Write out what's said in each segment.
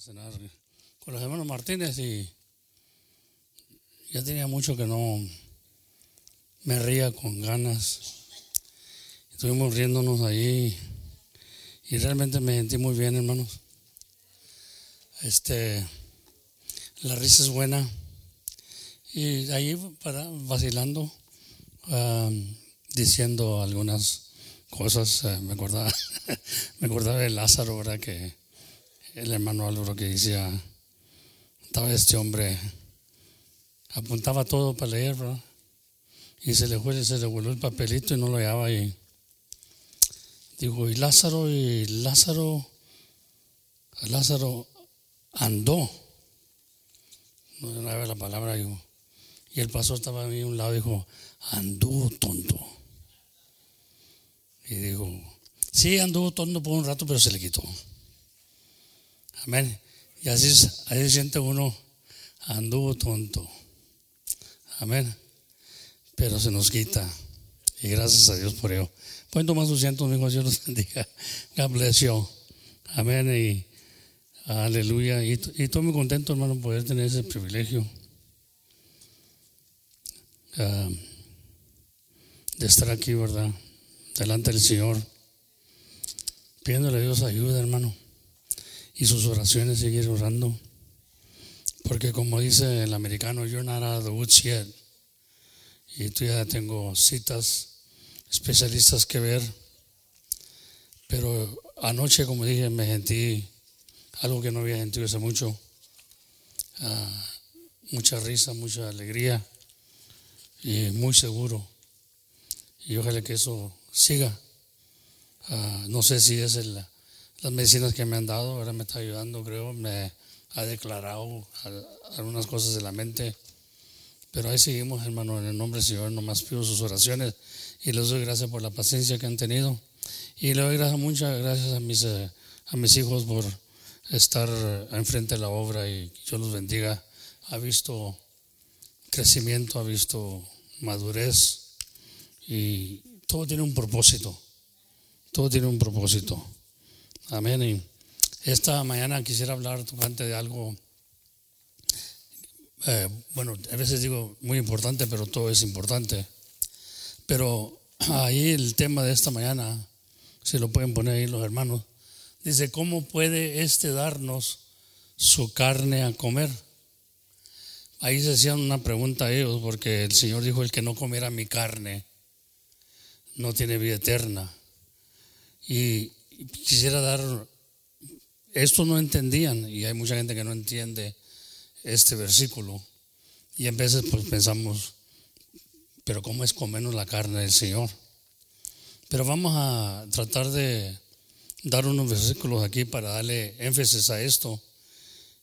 cenar con los hermanos Martínez y ya tenía mucho que no me ría con ganas. Estuvimos riéndonos ahí y realmente me sentí muy bien, hermanos. Este, la risa es buena y ahí para vacilando, diciendo algunas cosas, eh, me acordaba, me acordaba de Lázaro, ¿verdad? Que el hermano Álvaro que decía, estaba este hombre, apuntaba todo para leer. Y se le fue, se le volvió el papelito y no lo hallaba y dijo, y Lázaro, y Lázaro, Lázaro andó. No sabía la palabra. Y el pastor estaba a mí a un lado y dijo, anduvo tonto. Y dijo, sí, anduvo tonto por un rato, pero se le quitó. Amén. Y así, así siente uno, anduvo tonto. Amén. Pero se nos quita. Y gracias a Dios por ello. Pueden tomar sus cientos, mi hijo, Dios los bendiga. God bless you. Amén. Y aleluya. Y, estoy muy contento, hermano, poder tener ese privilegio. ah, de estar aquí, ¿verdad? Delante del Señor. Pidiéndole a Dios ayuda, hermano. Y sus oraciones, seguir orando. Porque como dice el americano, you're not out of the woods yet. Y tú ya tengo citas especialistas que ver. Pero anoche, como dije, me sentí algo que no había sentido hace mucho. Ah, mucha risa, mucha alegría y muy seguro. Y ojalá que eso siga. Ah, no sé si es el- las medicinas que me han dado, ahora me está ayudando, creo, me ha declarado al- algunas cosas de la mente. Pero ahí seguimos, hermano, en el nombre del Señor, nomás pido sus oraciones y les doy gracias por la paciencia que han tenido. Y le doy gracias, muchas gracias a mis, a mis hijos por estar enfrente de la obra y que Dios los bendiga. Ha visto crecimiento, ha visto madurez y todo tiene un propósito. Todo tiene un propósito. Amén. Y esta mañana quisiera hablar tocante de algo, eh, bueno, a veces digo muy importante, pero todo es importante. Pero ahí el tema de esta mañana, si lo pueden poner ahí los hermanos, dice, ¿cómo puede este darnos su carne a comer? Ahí se hacían una pregunta a ellos, porque el Señor dijo, el que no comiera mi carne no tiene vida eterna. Y quisiera dar, esto no entendían, y hay mucha gente que no entiende este versículo. Y a veces pues pensamos, pero ¿cómo es comernos la carne del Señor? Pero vamos a tratar de dar unos versículos aquí para darle énfasis a esto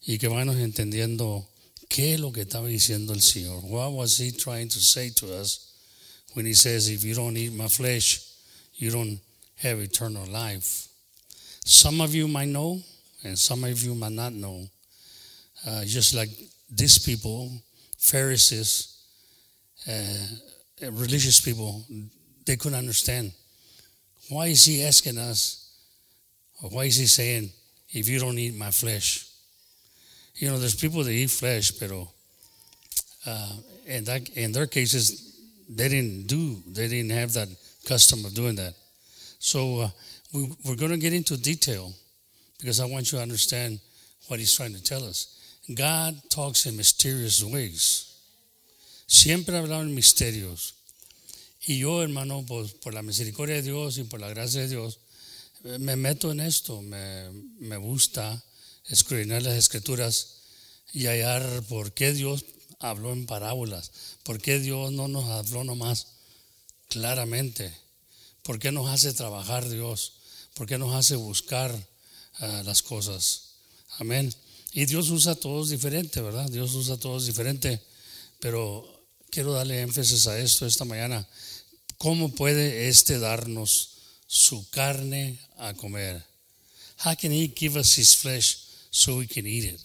y que vayamos entendiendo qué es lo que estaba diciendo el Señor. What was he trying to say to us when he says, if you don't eat my flesh, you don't have eternal life? Some of you might know, and some of you might not know. Uh, just like these people, Pharisees, uh, religious people, they couldn't understand. Why is he asking us, or why is he saying, if you don't eat my flesh? You know, there's people that eat flesh, pero uh, in, that, in their cases, they didn't do, they didn't have that custom of doing that. So uh, we, we're going to get into detail because I want you to understand what he's trying to tell us. God talks in mysterious ways. Siempre hablaba en misterios. Y yo, hermano, pues, por la misericordia de Dios y por la gracia de Dios, me meto en esto. Me, me gusta escudriñar las escrituras y hallar por qué Dios habló en parábolas, por qué Dios no nos habló nomás claramente, por qué nos hace trabajar Dios, por qué nos hace buscar ah, las cosas. Amén. Y Dios usa a todos diferente, ¿verdad? Dios usa a todos diferente, pero quiero darle énfasis a esto esta mañana. ¿Cómo puede este darnos su carne a comer? How can he give us his flesh so we can eat it?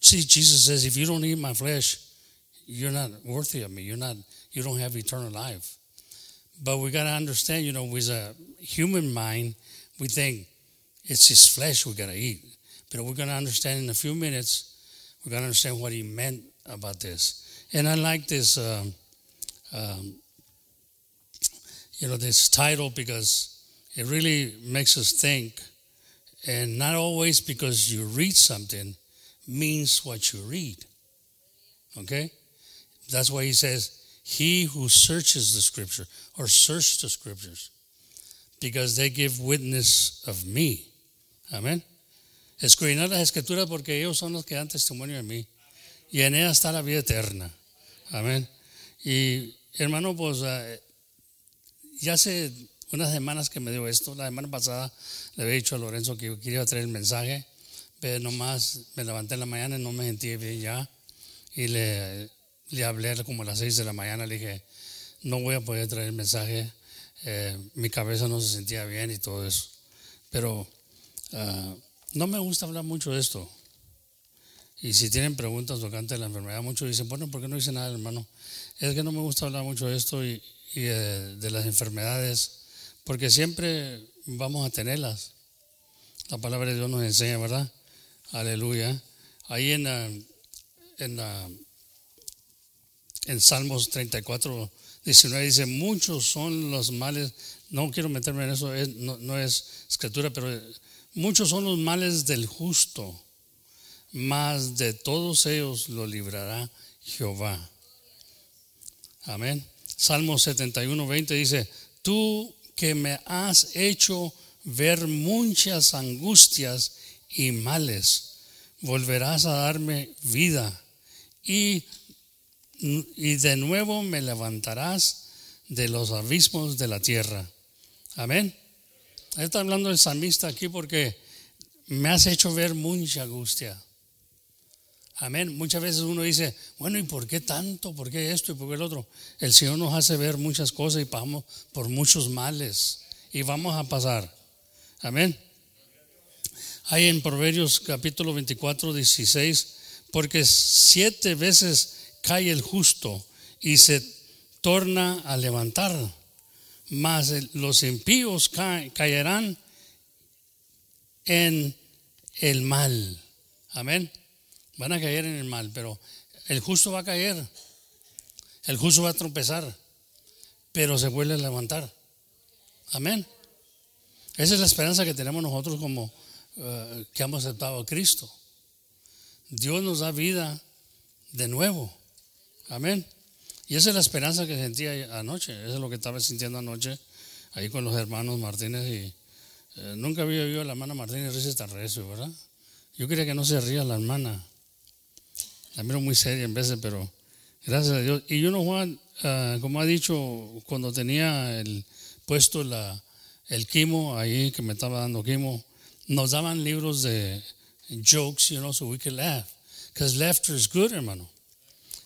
See, Jesus says, if you don't eat my flesh, you're not worthy of me. You're not, you don't have eternal life. But we got to understand, you know, with a human mind, we think it's his flesh we got to eat. But we're going to understand in a few minutes, we're going to understand what he meant about this. And I like this, um, um, you know, this title because it really makes us think. And not always because you read something means what you read. Okay? That's why he says, He who searches the scripture or search the scriptures, because they give witness of me. Amén. Escudriñar las escrituras porque ellos son los que dan testimonio de mí. Y en ellas está la vida eterna. Amén. Y hermano, pues eh, ya hace unas semanas que me dio esto. La semana pasada le había dicho a Lorenzo que quería traer el mensaje, pero nomás me levanté en la mañana y no me sentí bien ya. Y le, le hablé como a las seis de la mañana, le dije, no voy a poder traer el mensaje. Eh, mi cabeza no se sentía bien y todo eso. Pero ah, no me gusta hablar mucho de esto. Y si tienen preguntas tocante de la enfermedad, muchos dicen, bueno, ¿por qué no dice nada, hermano? Es que no me gusta hablar mucho de esto y, de las enfermedades, porque siempre vamos a tenerlas. La palabra de Dios nos enseña, ¿verdad? Aleluya. Ahí en, en, la- en Salmos 34, 19 dice, muchos son los males, no quiero meterme en eso, es- no, no es escritura, pero eh, muchos son los males del justo, mas de todos ellos lo librará Jehová. Amén. Salmo 71, 20 dice, tú que me has hecho ver muchas angustias y males, volverás a darme vida y, y de nuevo me levantarás de los abismos de la tierra. Amén. Está hablando el salmista aquí porque me has hecho ver mucha angustia. Amén. Muchas veces uno dice, bueno, ¿y por qué tanto? ¿Por qué esto y por qué el otro? El Señor nos hace ver muchas cosas y pasamos por muchos males y vamos a pasar. Amén. Hay en Proverbios capítulo 24, 16, porque siete veces cae el justo y se torna a levantar, mas los impíos ca- caerán en el mal. Amén. Van a caer en el mal, pero el justo va a caer. El justo va a tropezar, pero se vuelve a levantar. Amén. Esa es la esperanza que tenemos nosotros como eh, que hemos aceptado a Cristo. Dios nos da vida de nuevo. Amén. Y esa es la esperanza que sentía anoche. Eso es lo que estaba sintiendo anoche ahí con los hermanos Martínez. Y eh, nunca había oído a la hermana Martínez reírse tan recio, ¿verdad? Yo quería que no se ría la hermana. La miro muy seria en veces, pero gracias a Dios. Y uno, Juan, ah, como ha dicho, cuando tenía el puesto la, el quimo ahí, que me estaba dando quimo, nos daban libros de jokes, you know, so we could laugh. Because laughter is good, hermano.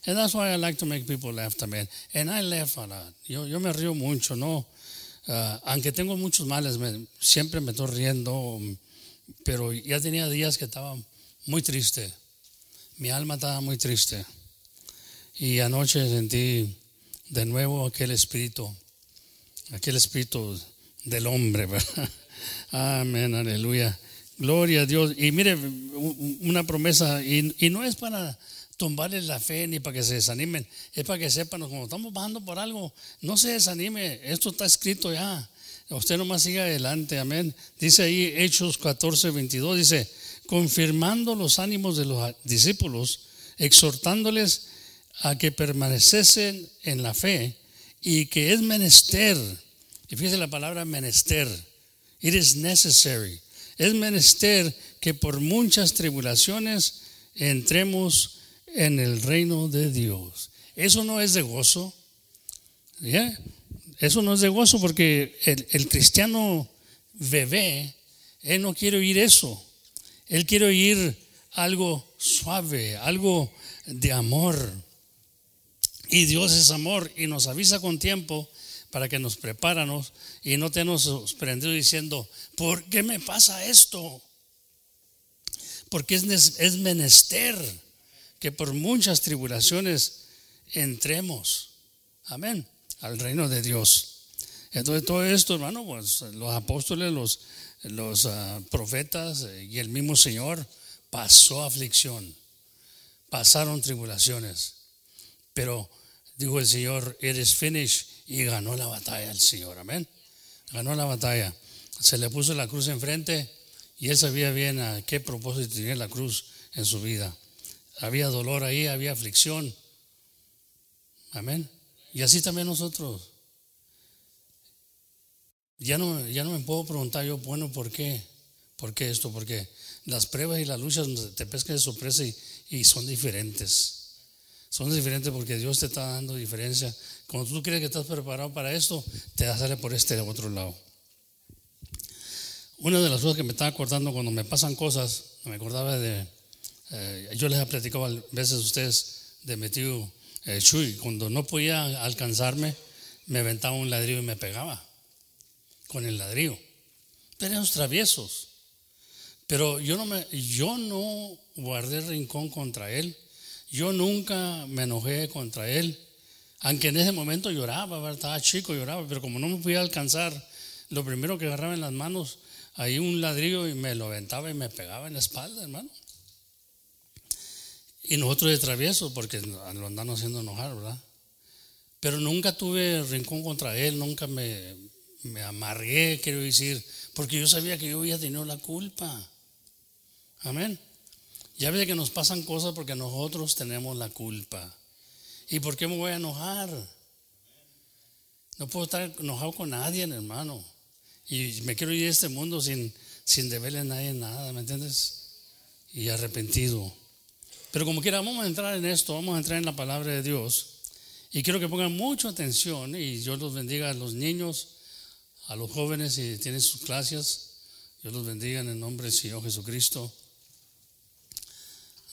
And that's why I like to make people laugh también. And I laugh a lot. Yo, yo me río mucho, ¿no? Ah, aunque tengo muchos males, siempre me estoy riendo, pero ya tenía días que estaba muy triste. Mi alma estaba muy triste. Y anoche sentí de nuevo aquel espíritu, aquel espíritu del hombre, ¿verdad? Amén, aleluya. Gloria a Dios. Y mire, una promesa, y, y no es para tumbarles la fe ni para que se desanimen, es para que sepan, como estamos bajando por algo, no se desanime, esto está escrito ya. Usted nomás siga adelante, amén. Dice ahí Hechos 14, 22, dice, confirmando los ánimos de los discípulos, exhortándoles a que permaneciesen en la fe y que es menester, y fíjese la palabra menester, it is necessary, es menester que por muchas tribulaciones entremos en el reino de Dios. Eso no es de gozo, ¿ya? Eso no es de gozo porque el, cristiano bebé, él no quiere oír eso. Él quiere oír algo suave, algo de amor. Y Dios es amor y nos avisa con tiempo para que nos preparamos y no te nos sorprendido diciendo, ¿por qué me pasa esto? Porque es, es menester que por muchas tribulaciones entremos, amén, al reino de Dios. Entonces todo esto, hermano, pues los apóstoles, los, ah, profetas eh, y el mismo Señor pasó aflicción, pasaron tribulaciones, pero dijo el Señor, eres finished y ganó la batalla el Señor, amén. Ganó la batalla. Se le puso la cruz enfrente y él sabía bien a qué propósito tenía la cruz en su vida. Había dolor ahí, había aflicción. Amén. Y así también nosotros. Ya no, ya no me puedo preguntar yo, bueno, ¿por qué? ¿Por qué esto? Porque las pruebas y las luchas te pescan de sorpresa y, son diferentes. Son diferentes porque Dios te está dando diferencia. Cuando tú crees que estás preparado para esto, te salir por este otro lado. Una de las cosas que me estaba acordando cuando me pasan cosas, me acordaba de, eh, yo les he platicado a veces a ustedes de mi tío eh, Chuy, cuando no podía alcanzarme, me aventaba un ladrillo y me pegaba con el ladrillo. Pero traviesos. Pero yo no, me, yo no guardé rincón contra él. Yo nunca me enojé contra él. Aunque en ese momento lloraba, estaba chico, lloraba, pero como no me podía alcanzar, lo primero que agarraba en las manos, ahí un ladrillo y me lo aventaba y me pegaba en la espalda, hermano. Y nosotros de travieso, porque lo andan haciendo enojar, ¿verdad? Pero nunca tuve rincón contra él, nunca me, me amargué, quiero decir, porque yo sabía que yo había tenido la culpa. Amén. Ya ve que nos pasan cosas porque nosotros tenemos la culpa. ¿Y por qué me voy a enojar? No puedo estar enojado con nadie, hermano. Y me quiero ir de este mundo sin, sin deberle a nadie nada, ¿me entiendes? Y arrepentido. Pero como quiera, vamos a entrar en esto, vamos a entrar en la palabra de Dios. Y quiero que pongan mucha atención y Dios los bendiga a los niños a los jóvenes si tienen sus clases. Dios los bendiga en el nombre del Señor Jesucristo.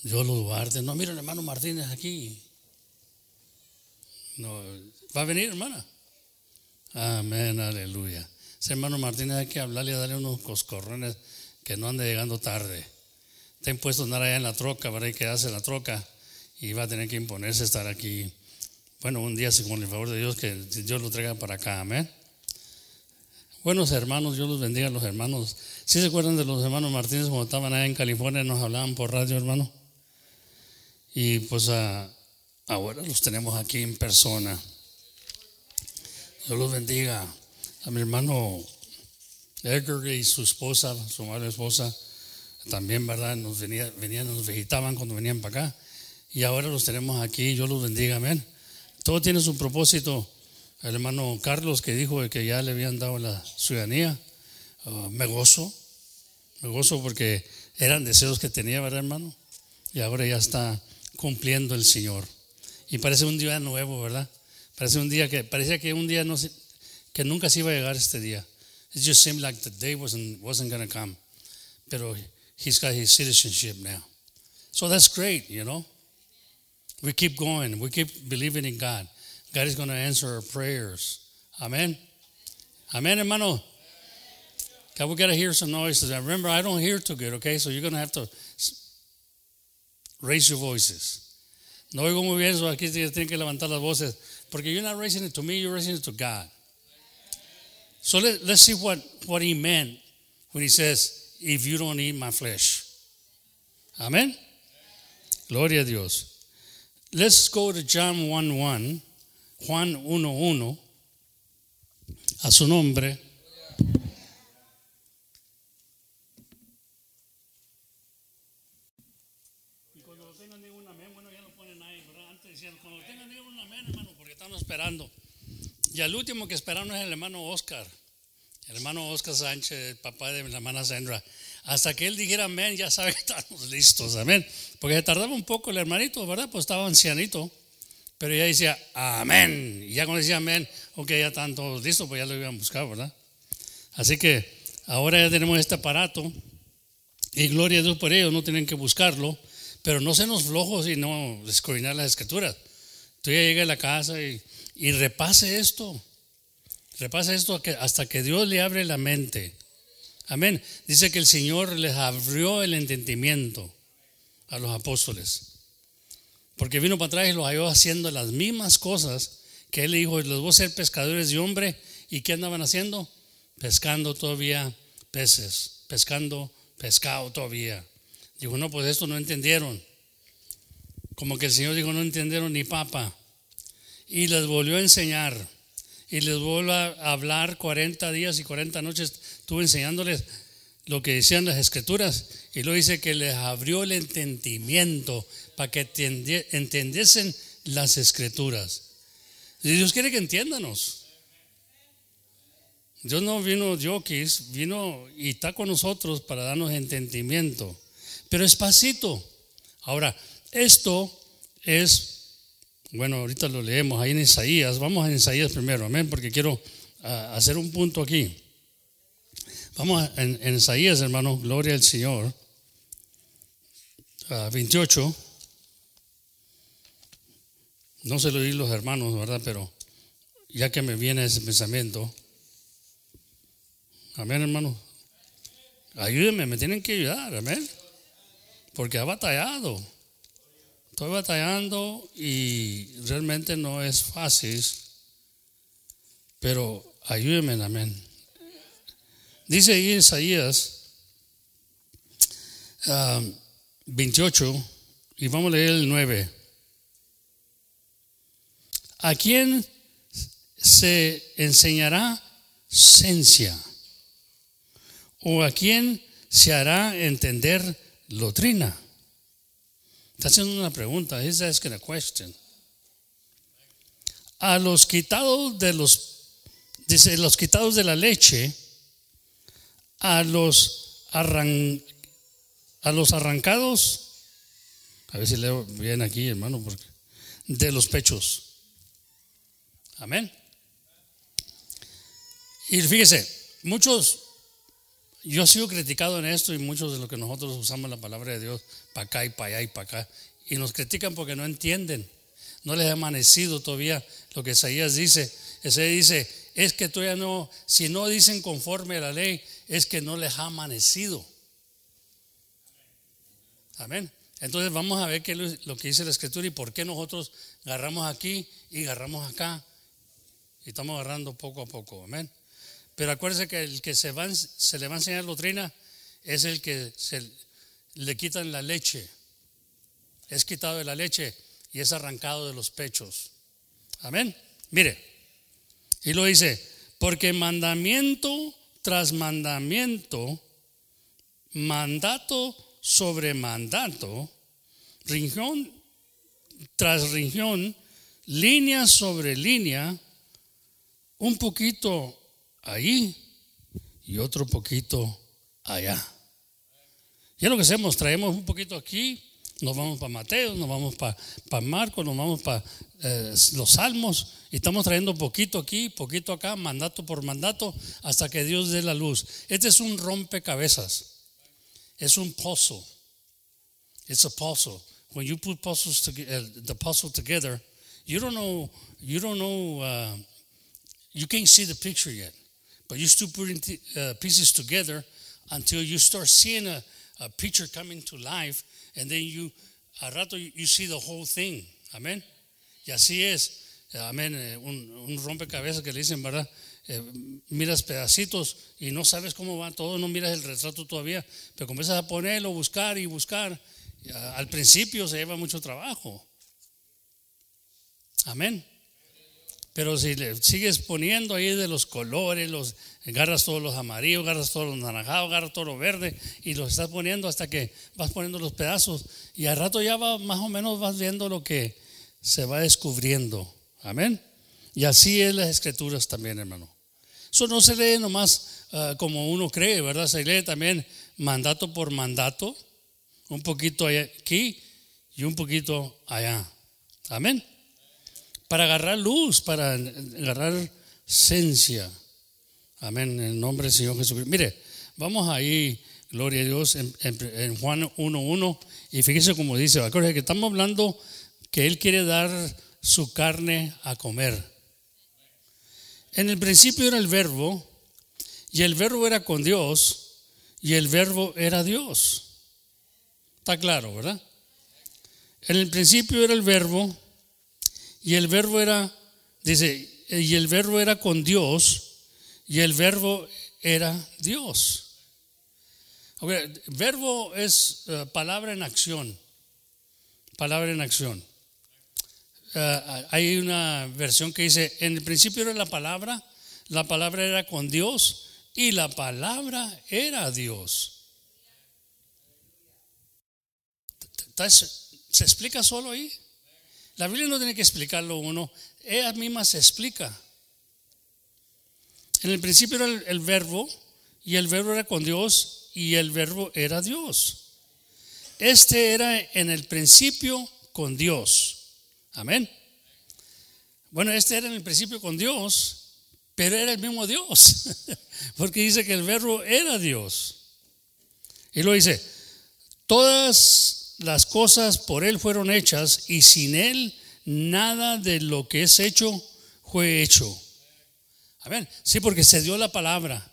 Dios los guarde. No, mira el hermano Martínez aquí. No, ¿Va a venir, hermana? Amén, aleluya. Ese hermano Martínez hay que hablarle darle unos coscorrones que no ande llegando tarde. Está impuesto andar allá en la troca, ¿verdad? Y quedarse en la troca y va a tener que imponerse estar aquí. Bueno, un día, con el favor de Dios, que Dios lo traiga para acá, amén. Buenos hermanos, Dios los bendiga a los hermanos. ¿Sí se acuerdan de los hermanos Martínez cuando estaban allá en California? Nos hablaban por radio, hermano. Y pues ah, ahora los tenemos aquí en persona. Dios los bendiga. A mi hermano Edgar y su esposa, su madre esposa, también, ¿verdad? Nos venían, venían, nos visitaban cuando venían para acá. Y ahora los tenemos aquí. Dios los bendiga, amén. Todo tiene su propósito el hermano Carlos que dijo que ya le habían dado la ciudadanía. Ah, me gozo, me gozo porque eran deseos que tenía, ¿verdad, hermano? Y ahora ya está cumpliendo el Señor. Y parece un día nuevo, ¿verdad? Parece un día que parecía que un día no que nunca se iba a llegar este día. It just seemed like the day wasn't wasn't going to come. Pero he's got his citizenship now. So that's great, you know. We keep going. We keep believing in God. God is going to answer our prayers. Amen. Amen, hermano. God, we got to hear some noises. I Remember, I don't hear too good, okay? So you're going to have to raise your voices. No oigo muy bien, so aquí tienen que levantar las voces. Porque you're not raising it to me, you're raising it to God. So let, let's see what, what he meant when he says, if you don't eat my flesh. Amen? Gloria a Dios. Let's go to John 1 1. Juan 1.1, a su nombre. Esperando. Y al último que esperaron es el hermano Oscar, hermano Oscar Sánchez, el papá de la hermana Sandra. Hasta que él dijera amén, ya sabe que estamos listos, amén. Porque se tardaba un poco el hermanito, ¿verdad? Pues estaba ancianito. Pero ella decía, amén. Y ya cuando decía amén, ok, ya están todos listos, pues ya lo iban a buscar, ¿verdad? Así que ahora ya tenemos este aparato y gloria a Dios por ello, no tienen que buscarlo, pero no senos flojos y no descorinar las escrituras. Tú ya llegas a la casa y repase esto, repase esto hasta que Dios le abre la mente. Amén. Dice que el Señor les abrió el entendimiento a los apóstoles. Porque vino para atrás y los halló haciendo las mismas cosas que él le dijo, les voy a ser pescadores de hombre. ¿Y qué andaban haciendo? Pescando todavía peces, pescando pescado todavía. Dijo, no, pues esto no entendieron. Como que el Señor dijo, no entendieron ni papa. Y les volvió a enseñar. Y les volvió a hablar 40 días y 40 noches. Estuvo enseñándoles lo que decían las escrituras. Y luego dice que les abrió el entendimiento para que entendiesen las escrituras. Y Dios quiere que entiéndanos. Dios no vino yokis, vino y está con nosotros para darnos entendimiento. Pero espacito. Ahora, esto es, bueno, ahorita lo leemos ahí en Isaías. Vamos a Isaías primero, amén, porque quiero ah, hacer un punto aquí. Vamos en, en, Isaías, hermano, gloria al Señor. 28. Ah, no se lo di los hermanos, ¿verdad? Pero ya que me viene ese pensamiento. Amén, hermano. Ayúdenme, me tienen que ayudar, amén. Porque ha batallado. Estoy batallando y realmente no es fácil. Pero ayúdenme, amén. Dice Isaías 28, ah, y vamos a leer el 9. ¿A quién se enseñará ciencia? ¿O a quién se hará entender doctrina? Está haciendo una pregunta. Esa es la question. A los quitados de los, dice, los quitados de la leche, a los, arran, a los arrancados, a ver si leo bien aquí, hermano, porque, de los pechos. Amén. Y fíjese, muchos yo he sido criticado en esto y muchos de los que nosotros usamos la palabra de Dios para acá y para allá y para acá. Y nos critican porque no entienden. No les ha amanecido todavía lo que Isaías dice. Ese dice, es que todavía no, si no dicen conforme a la ley, es que no les ha amanecido. Amén. Entonces vamos a ver qué es lo que dice la escritura y por qué nosotros agarramos aquí y agarramos acá. Y estamos agarrando poco a poco. Amén. Pero acuérdese que el que se, le va a enseñar doctrina es el que se le quitan la leche. Es quitado de la leche y es arrancado de los pechos. Amén. Mire, y lo dice, porque mandamiento tras mandamiento, mandato sobre mandato, riñón tras riñón, línea sobre línea, un poquito ahí y otro poquito allá. Y es lo que hacemos, traemos un poquito aquí, nos vamos para Mateo, nos vamos para, para Marcos, nos vamos para eh, los Salmos, y estamos trayendo poquito aquí, poquito acá, mandato por mandato, hasta que Dios dé la luz. Este es un rompecabezas, es un puzzle. It's a puzzle. When you put puzzles to, uh, the puzzle together, you don't know, you don't know, uh, you can't see the picture yet. But you still putting uh, pieces together until you start seeing a, a, picture coming to life, and then you, a rato, you see the whole thing. Amén. Y así es. Amén. Eh, un, rompecabezas que le dicen, ¿verdad? Eh, miras pedacitos y no sabes cómo va todo, no miras el retrato todavía, pero comienzas a ponerlo, buscar y buscar. Al principio se lleva mucho trabajo. Amén. Pero si le sigues poniendo ahí de los colores, los agarras todos los amarillos, agarras todos los naranjados, agarras todo lo verde y los estás poniendo hasta que vas poniendo los pedazos y al rato ya va, más o menos vas viendo lo que se va descubriendo. Amén. Y así es las escrituras también, hermano. Eso no se lee nomás ah, como uno cree, ¿verdad? Se lee también mandato por mandato, un poquito aquí y un poquito allá. Amén para agarrar luz, para agarrar esencia. Amén, en el nombre del Señor Jesucristo. Mire, vamos ahí, gloria a Dios, en, Juan 1.1, y fíjese como dice, acuérdense que estamos hablando que Él quiere dar su carne a comer. En el principio era el verbo, y el verbo era con Dios, y el verbo era Dios. Está claro, ¿verdad? En el principio era el verbo, y el verbo era, dice, y el verbo era con Dios y el verbo era Dios. Verbo es eh, palabra en acción. Palabra en acción. Eh, hay una versión que dice, en el principio era la palabra, la palabra era con Dios y la palabra era Dios. ¿Se explica solo ahí? La Biblia no tiene que explicarlo uno, ella misma se explica. En el principio era el, verbo y el verbo era con Dios y el verbo era Dios. Este era en el principio con Dios. Amén. Bueno, este era en el principio con Dios, pero era el mismo Dios, porque dice que el verbo era Dios. Y lo dice, todas las cosas por Él fueron hechas y sin Él nada de lo que es hecho fue hecho. Amén. Sí, porque se dio la palabra.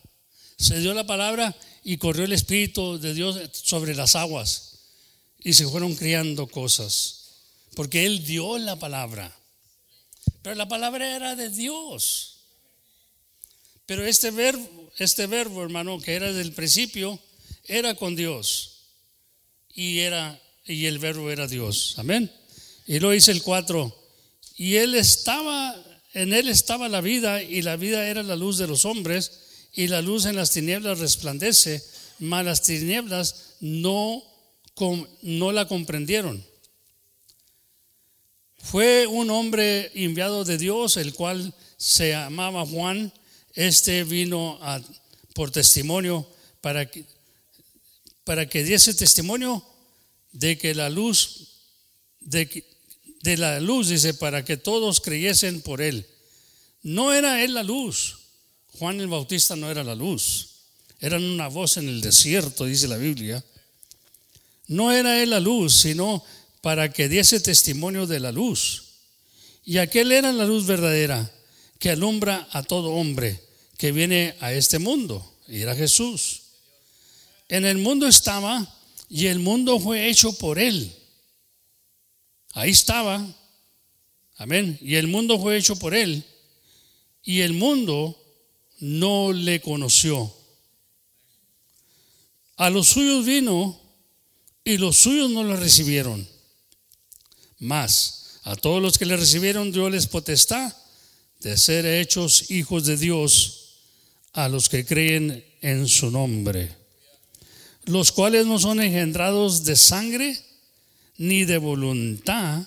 Se dio la palabra y corrió el Espíritu de Dios sobre las aguas. Y se fueron criando cosas. Porque Él dio la palabra. Pero la palabra era de Dios. Pero este verbo, este verbo, hermano, que era del principio, era con Dios. Y era y el verbo era Dios. Amén. Y lo dice el 4. Y él estaba en él estaba la vida y la vida era la luz de los hombres y la luz en las tinieblas resplandece, mas las tinieblas no, la comprendieron. Fue un hombre enviado de Dios, el cual se llamaba Juan. Este vino por testimonio para que, para que diese testimonio de que la luz, de, de la luz, dice, para que todos creyesen por él. No era él la luz. Juan el Bautista no era la luz. Era una voz en el desierto, dice la Biblia. No era él la luz, sino para que diese testimonio de la luz. Y aquel era la luz verdadera que alumbra a todo hombre que viene a este mundo. Y era Jesús. En el mundo estaba y el mundo fue hecho por él. Ahí estaba. Amén. Y el mundo fue hecho por él. Y el mundo no le conoció. A los suyos vino y los suyos no le recibieron. Más, a todos los que le recibieron Dios les potestad de ser hechos hijos de Dios a los que creen en su nombre, los cuales no son engendrados de sangre, ni de voluntad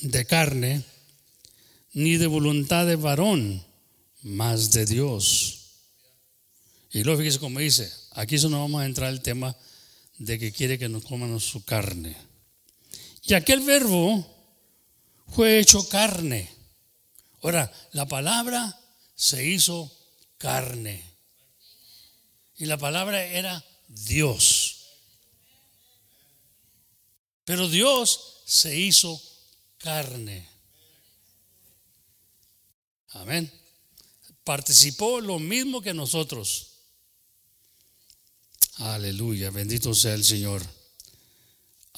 de carne, ni de voluntad de varón, más de Dios. Y luego fíjese como dice, aquí eso no vamos a entrar el tema de que quiere que nos coman su carne. Y aquel verbo fue hecho carne. Ahora, la palabra se hizo carne. Y la palabra era Dios. Pero Dios se hizo carne. Amén. Participó lo mismo que nosotros. Aleluya, bendito sea el Señor.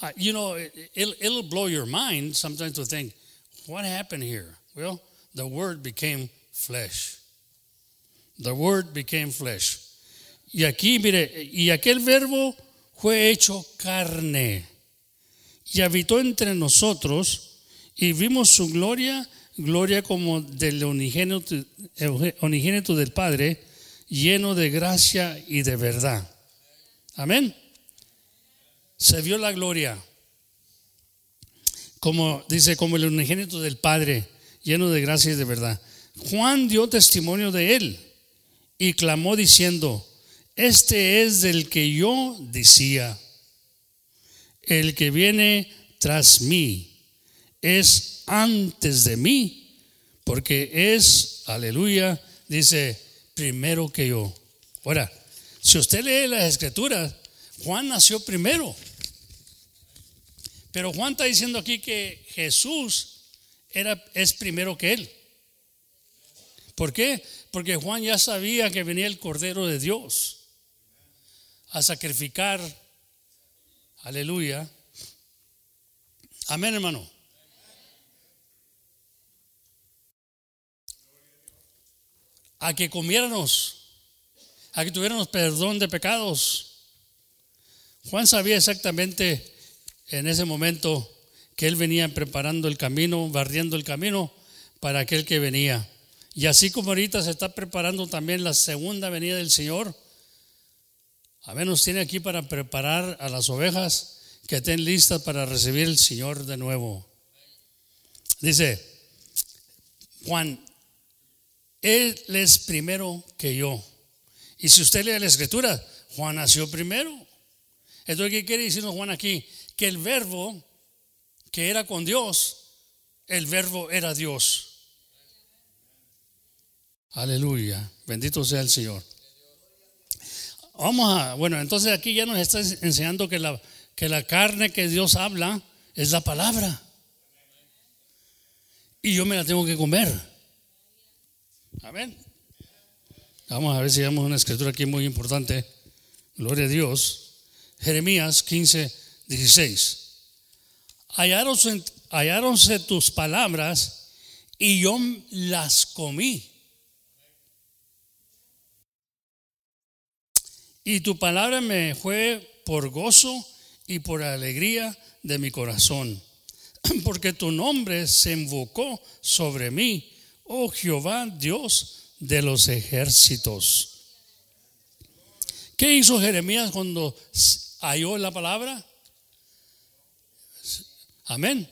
Uh, you know, it, it'll blow your mind sometimes to think, what happened here? Well, the Word became flesh. The Word became flesh. Y aquí, mire, y aquel verbo fue hecho carne y habitó entre nosotros y vimos su gloria, gloria como del unigénito, del Padre, lleno de gracia y de verdad. Amén. Se vio la gloria, como dice, como el unigénito del Padre, lleno de gracia y de verdad. Juan dio testimonio de él y clamó diciendo, este es del que yo decía el que viene tras mí es antes de mí, porque es, aleluya, dice, primero que yo. Ahora, si usted lee las escrituras, Juan nació primero. Pero Juan está diciendo aquí que Jesús era, es primero que él. ¿Por qué? Porque Juan ya sabía que venía el Cordero de Dios a sacrificar Aleluya. Amén, hermano. A que comiéramos, a que tuviéramos perdón de pecados. Juan sabía exactamente en ese momento que él venía preparando el camino, barriendo el camino para aquel que venía. Y así como ahorita se está preparando también la segunda venida del Señor, a menos tiene aquí para preparar a las ovejas que estén listas para recibir el Señor de nuevo. Dice Juan, Él es primero que yo. Y si usted lee la escritura, Juan nació primero. Entonces, ¿qué quiere decirnos Juan aquí? Que el verbo que era con Dios, el verbo era Dios. Aleluya. Bendito sea el Señor. Vamos a, bueno, entonces aquí ya nos está enseñando que la, que la carne que Dios habla es la palabra. Y yo me la tengo que comer. Amén. Vamos a ver si vemos una escritura aquí muy importante. Gloria a Dios. Jeremías 15, 16. Halláronse tus palabras y yo las comí. Y tu palabra me fue por gozo y por alegría de mi corazón, porque tu nombre se invocó sobre mí, oh Jehová Dios de los ejércitos. ¿Qué hizo Jeremías cuando halló la palabra? Amén.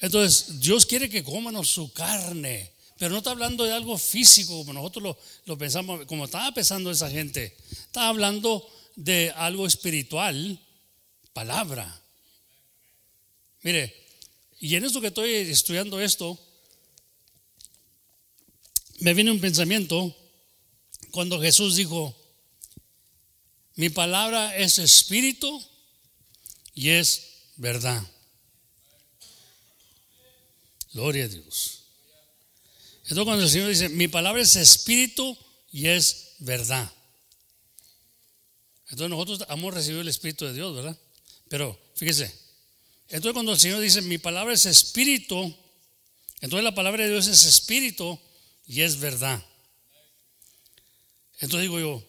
Entonces, Dios quiere que cómanos su carne, pero no está hablando de algo físico como nosotros lo, pensamos, como estaba pensando esa gente. Está hablando de algo espiritual, palabra. Mire, y en esto que estoy estudiando esto, me viene un pensamiento cuando Jesús dijo, mi palabra es espíritu y es verdad. Gloria a Dios. Entonces cuando el Señor dice, mi palabra es espíritu y es verdad. Entonces nosotros hemos recibido el Espíritu de Dios, ¿verdad? Pero fíjese, entonces cuando el Señor dice, mi palabra es espíritu, entonces la palabra de Dios es espíritu y es verdad. Entonces digo yo,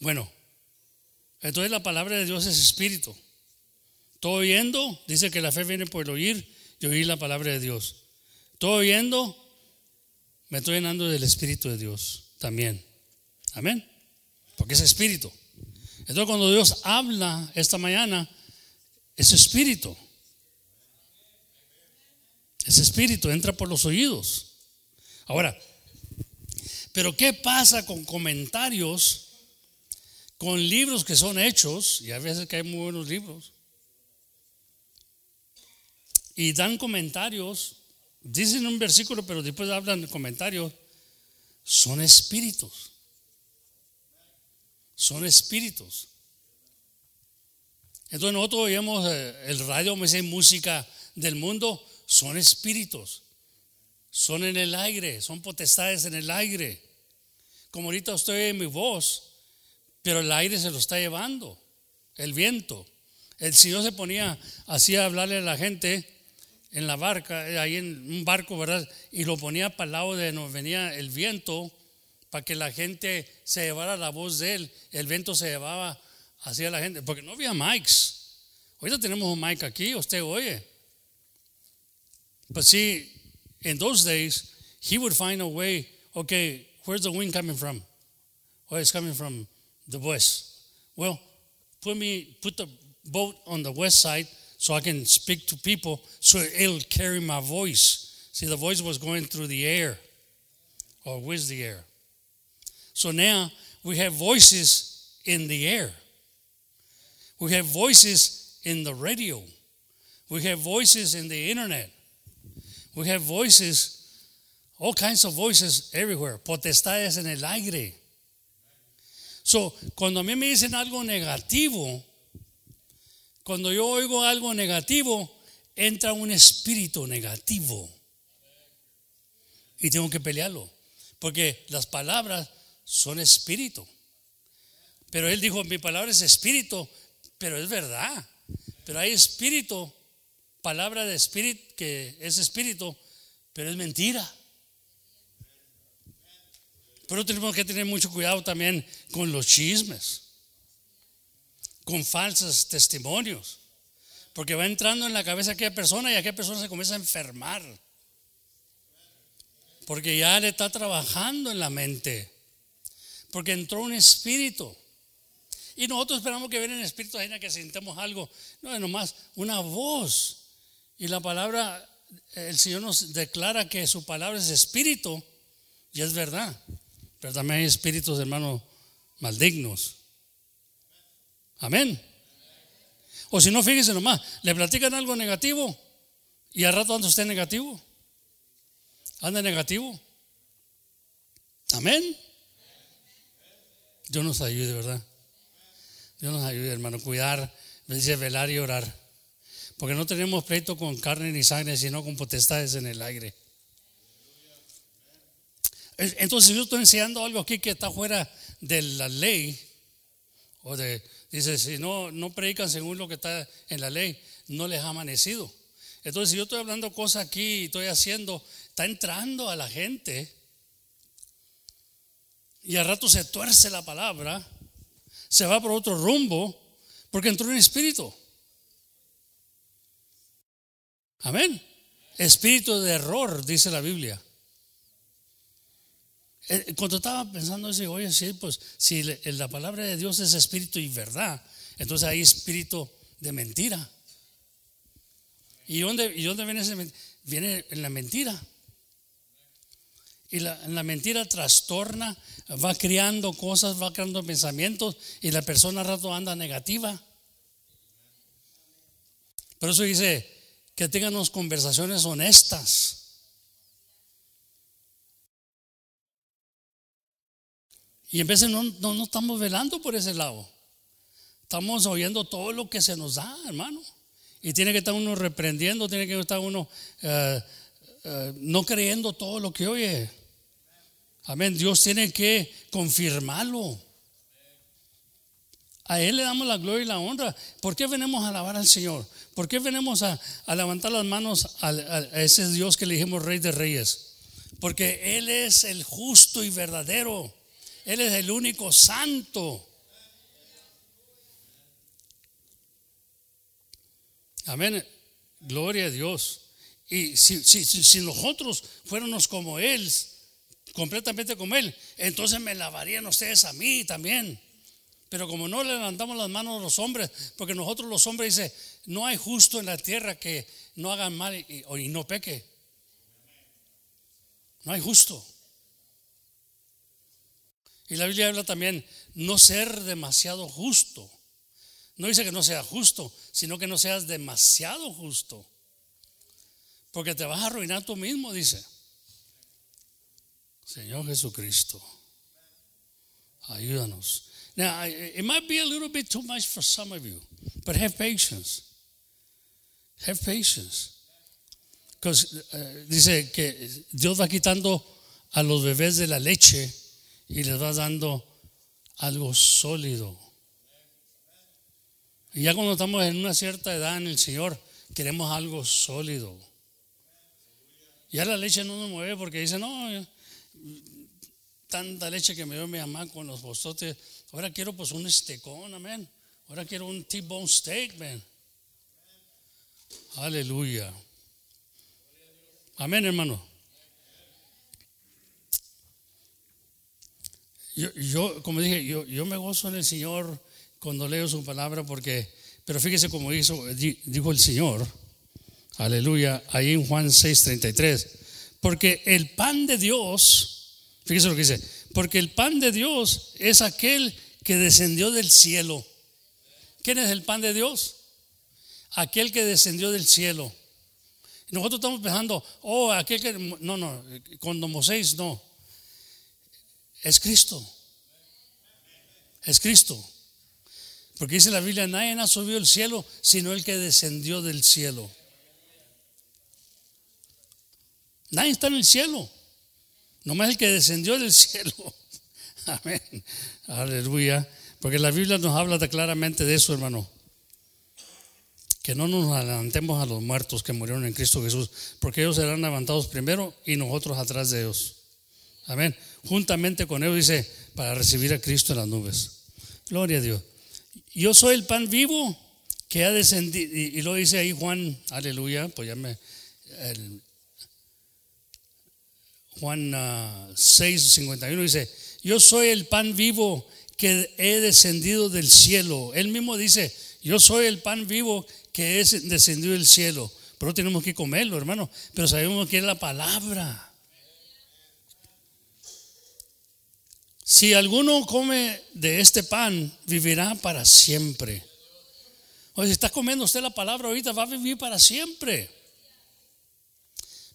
bueno, entonces la palabra de Dios es espíritu. Todo oyendo, dice que la fe viene por el oír y oír la palabra de Dios. Todo oyendo, me estoy llenando del Espíritu de Dios también. Amén. Porque es espíritu. Entonces cuando Dios habla esta mañana, es espíritu. Es espíritu, entra por los oídos. Ahora, pero ¿qué pasa con comentarios, con libros que son hechos, y a veces que hay muy buenos libros, y dan comentarios, dicen un versículo, pero después hablan comentarios, son espíritus son espíritus. Entonces nosotros oímos eh, el radio, me dice música del mundo, son espíritus, son en el aire, son potestades en el aire. Como ahorita usted oye mi voz, pero el aire se lo está llevando, el viento. El Señor se ponía así a hablarle a la gente en la barca, eh, ahí en un barco, ¿verdad? Y lo ponía para el lado de nos venía el viento para que la gente se llevara la voz de él. El viento se llevaba hacia la gente, porque no había mics. Ahorita tenemos un mic aquí, usted oye. But see, in those days, he would find a way, okay, where's the wind coming from? Oh, it's coming from the west. Well, put me, put the boat on the west side so I can speak to people so it'll carry my voice. See, the voice was going through the air or with the air. So now we have voices in the air. We have voices in the radio. We have voices in the internet. We have voices, all kinds of voices everywhere. Potestades en el aire. So, cuando a mí me dicen algo negativo, cuando yo oigo algo negativo, entra un espíritu negativo. Y tengo que pelearlo. Porque las palabras son espíritu. Pero él dijo, mi palabra es espíritu, pero es verdad. Pero hay espíritu, palabra de espíritu, que es espíritu, pero es mentira. Pero tenemos que tener mucho cuidado también con los chismes, con falsos testimonios, porque va entrando en la cabeza aquella persona y aquella persona se comienza a enfermar, porque ya le está trabajando en la mente, porque entró un espíritu. Y nosotros esperamos que venga el espíritu ajena que sintamos algo. No, es nomás una voz. Y la palabra, el Señor nos declara que su palabra es espíritu. Y es verdad. Pero también hay espíritus, hermanos, malignos. Amén. O si no, fíjese nomás, le platican algo negativo y al rato anda usted negativo. Anda negativo. Amén. Dios nos ayude, ¿verdad? Dios nos ayude, hermano, cuidar, dice velar y orar. Porque no tenemos pleito con carne ni sangre, sino con potestades en el aire. Entonces yo estoy enseñando algo aquí que está fuera de la ley, o de, dice, si no, no predican según lo que está en la ley, no les ha amanecido. Entonces si yo estoy hablando cosas aquí y estoy haciendo, está entrando a la gente y al rato se tuerce la palabra, se va por otro rumbo, porque entró en espíritu. Amén. Espíritu de error, dice la Biblia. Eh, cuando estaba pensando eso, oye, sí, pues si la palabra de Dios es espíritu y verdad, entonces hay espíritu de mentira. ¿Y dónde, y dónde viene ese Viene en la mentira. Y la, la, mentira trastorna, va creando cosas, va creando pensamientos y la persona a rato anda negativa. Por eso dice que tengan conversaciones honestas. Y en vez de no, no, estamos velando por ese lado. Estamos oyendo todo lo que se nos da, hermano. Y tiene que estar uno reprendiendo, tiene que estar uno eh, eh, no creyendo todo lo que oye. Amén. Dios tiene que confirmarlo. A Él le damos la gloria y la honra. ¿Por qué venimos a alabar al Señor? ¿Por qué venimos a, levantar las manos a, a, ese Dios que le dijimos Rey de Reyes? Porque Él es el justo y verdadero. Él es el único santo. Amén. Gloria a Dios. Y si, si, nosotros fuéramos como Él, completamente como Él, entonces me lavarían ustedes a mí también. Pero como no le levantamos las manos a los hombres, porque nosotros los hombres dice, no hay justo en la tierra que no hagan mal y, y no peque. No hay justo. Y la Biblia habla también no ser demasiado justo. No dice que no sea justo, sino que no seas demasiado justo. Porque te vas a arruinar tú mismo, dice. Señor Jesucristo, ayúdanos. Now, it might be a little bit too much for some of you, but have patience. Have patience. Because uh, dice que Dios va quitando a los bebés de la leche y les va dando algo sólido. Y ya cuando estamos en una cierta edad en el Señor, queremos algo sólido. Ya la leche no nos mueve porque dice, no, tanta leche que me dio mi mamá con los bostotes, ahora quiero pues un estecón, amén. Ahora quiero un T-bone steak, amén. Aleluya. Amén, hermano. Yo, como dije, yo, yo me gozo en el Señor cuando leo su palabra porque, pero fíjese como hizo, dijo el Señor, aleluya, ahí en Juan 6:33, porque el pan de Dios, fíjese lo que dice, porque el pan de Dios es aquel que descendió del cielo. ¿Quién es el pan de Dios? Aquel que descendió del cielo. Nosotros estamos pensando, oh, aquel que, no, no, cuando Moisés no, es Cristo. Es Cristo. Porque dice la Biblia, nadie ha subido el cielo sino el que descendió del cielo. Nadie está en el cielo. Nomás el que descendió del cielo. Amén. Aleluya. Porque la Biblia nos habla claramente de eso, hermano. Que no nos adelantemos a los muertos que murieron en Cristo Jesús. Porque ellos serán levantados primero y nosotros atrás de ellos. Amén. Juntamente con ellos, dice, para recibir a Cristo en las nubes. Gloria a Dios. Yo soy el pan vivo que ha descendido, y, lo dice ahí Juan, aleluya, pues ya me, Juan 6, ah, 51 dice, yo soy el pan vivo que he descendido del cielo. Él mismo dice, yo soy el pan vivo que he descendido del cielo. Pero tenemos que comerlo, hermano. Pero sabemos que es la palabra. Si alguno come de este pan, vivirá para siempre. Oye, si está comiendo usted la palabra ahorita, va a vivir para siempre.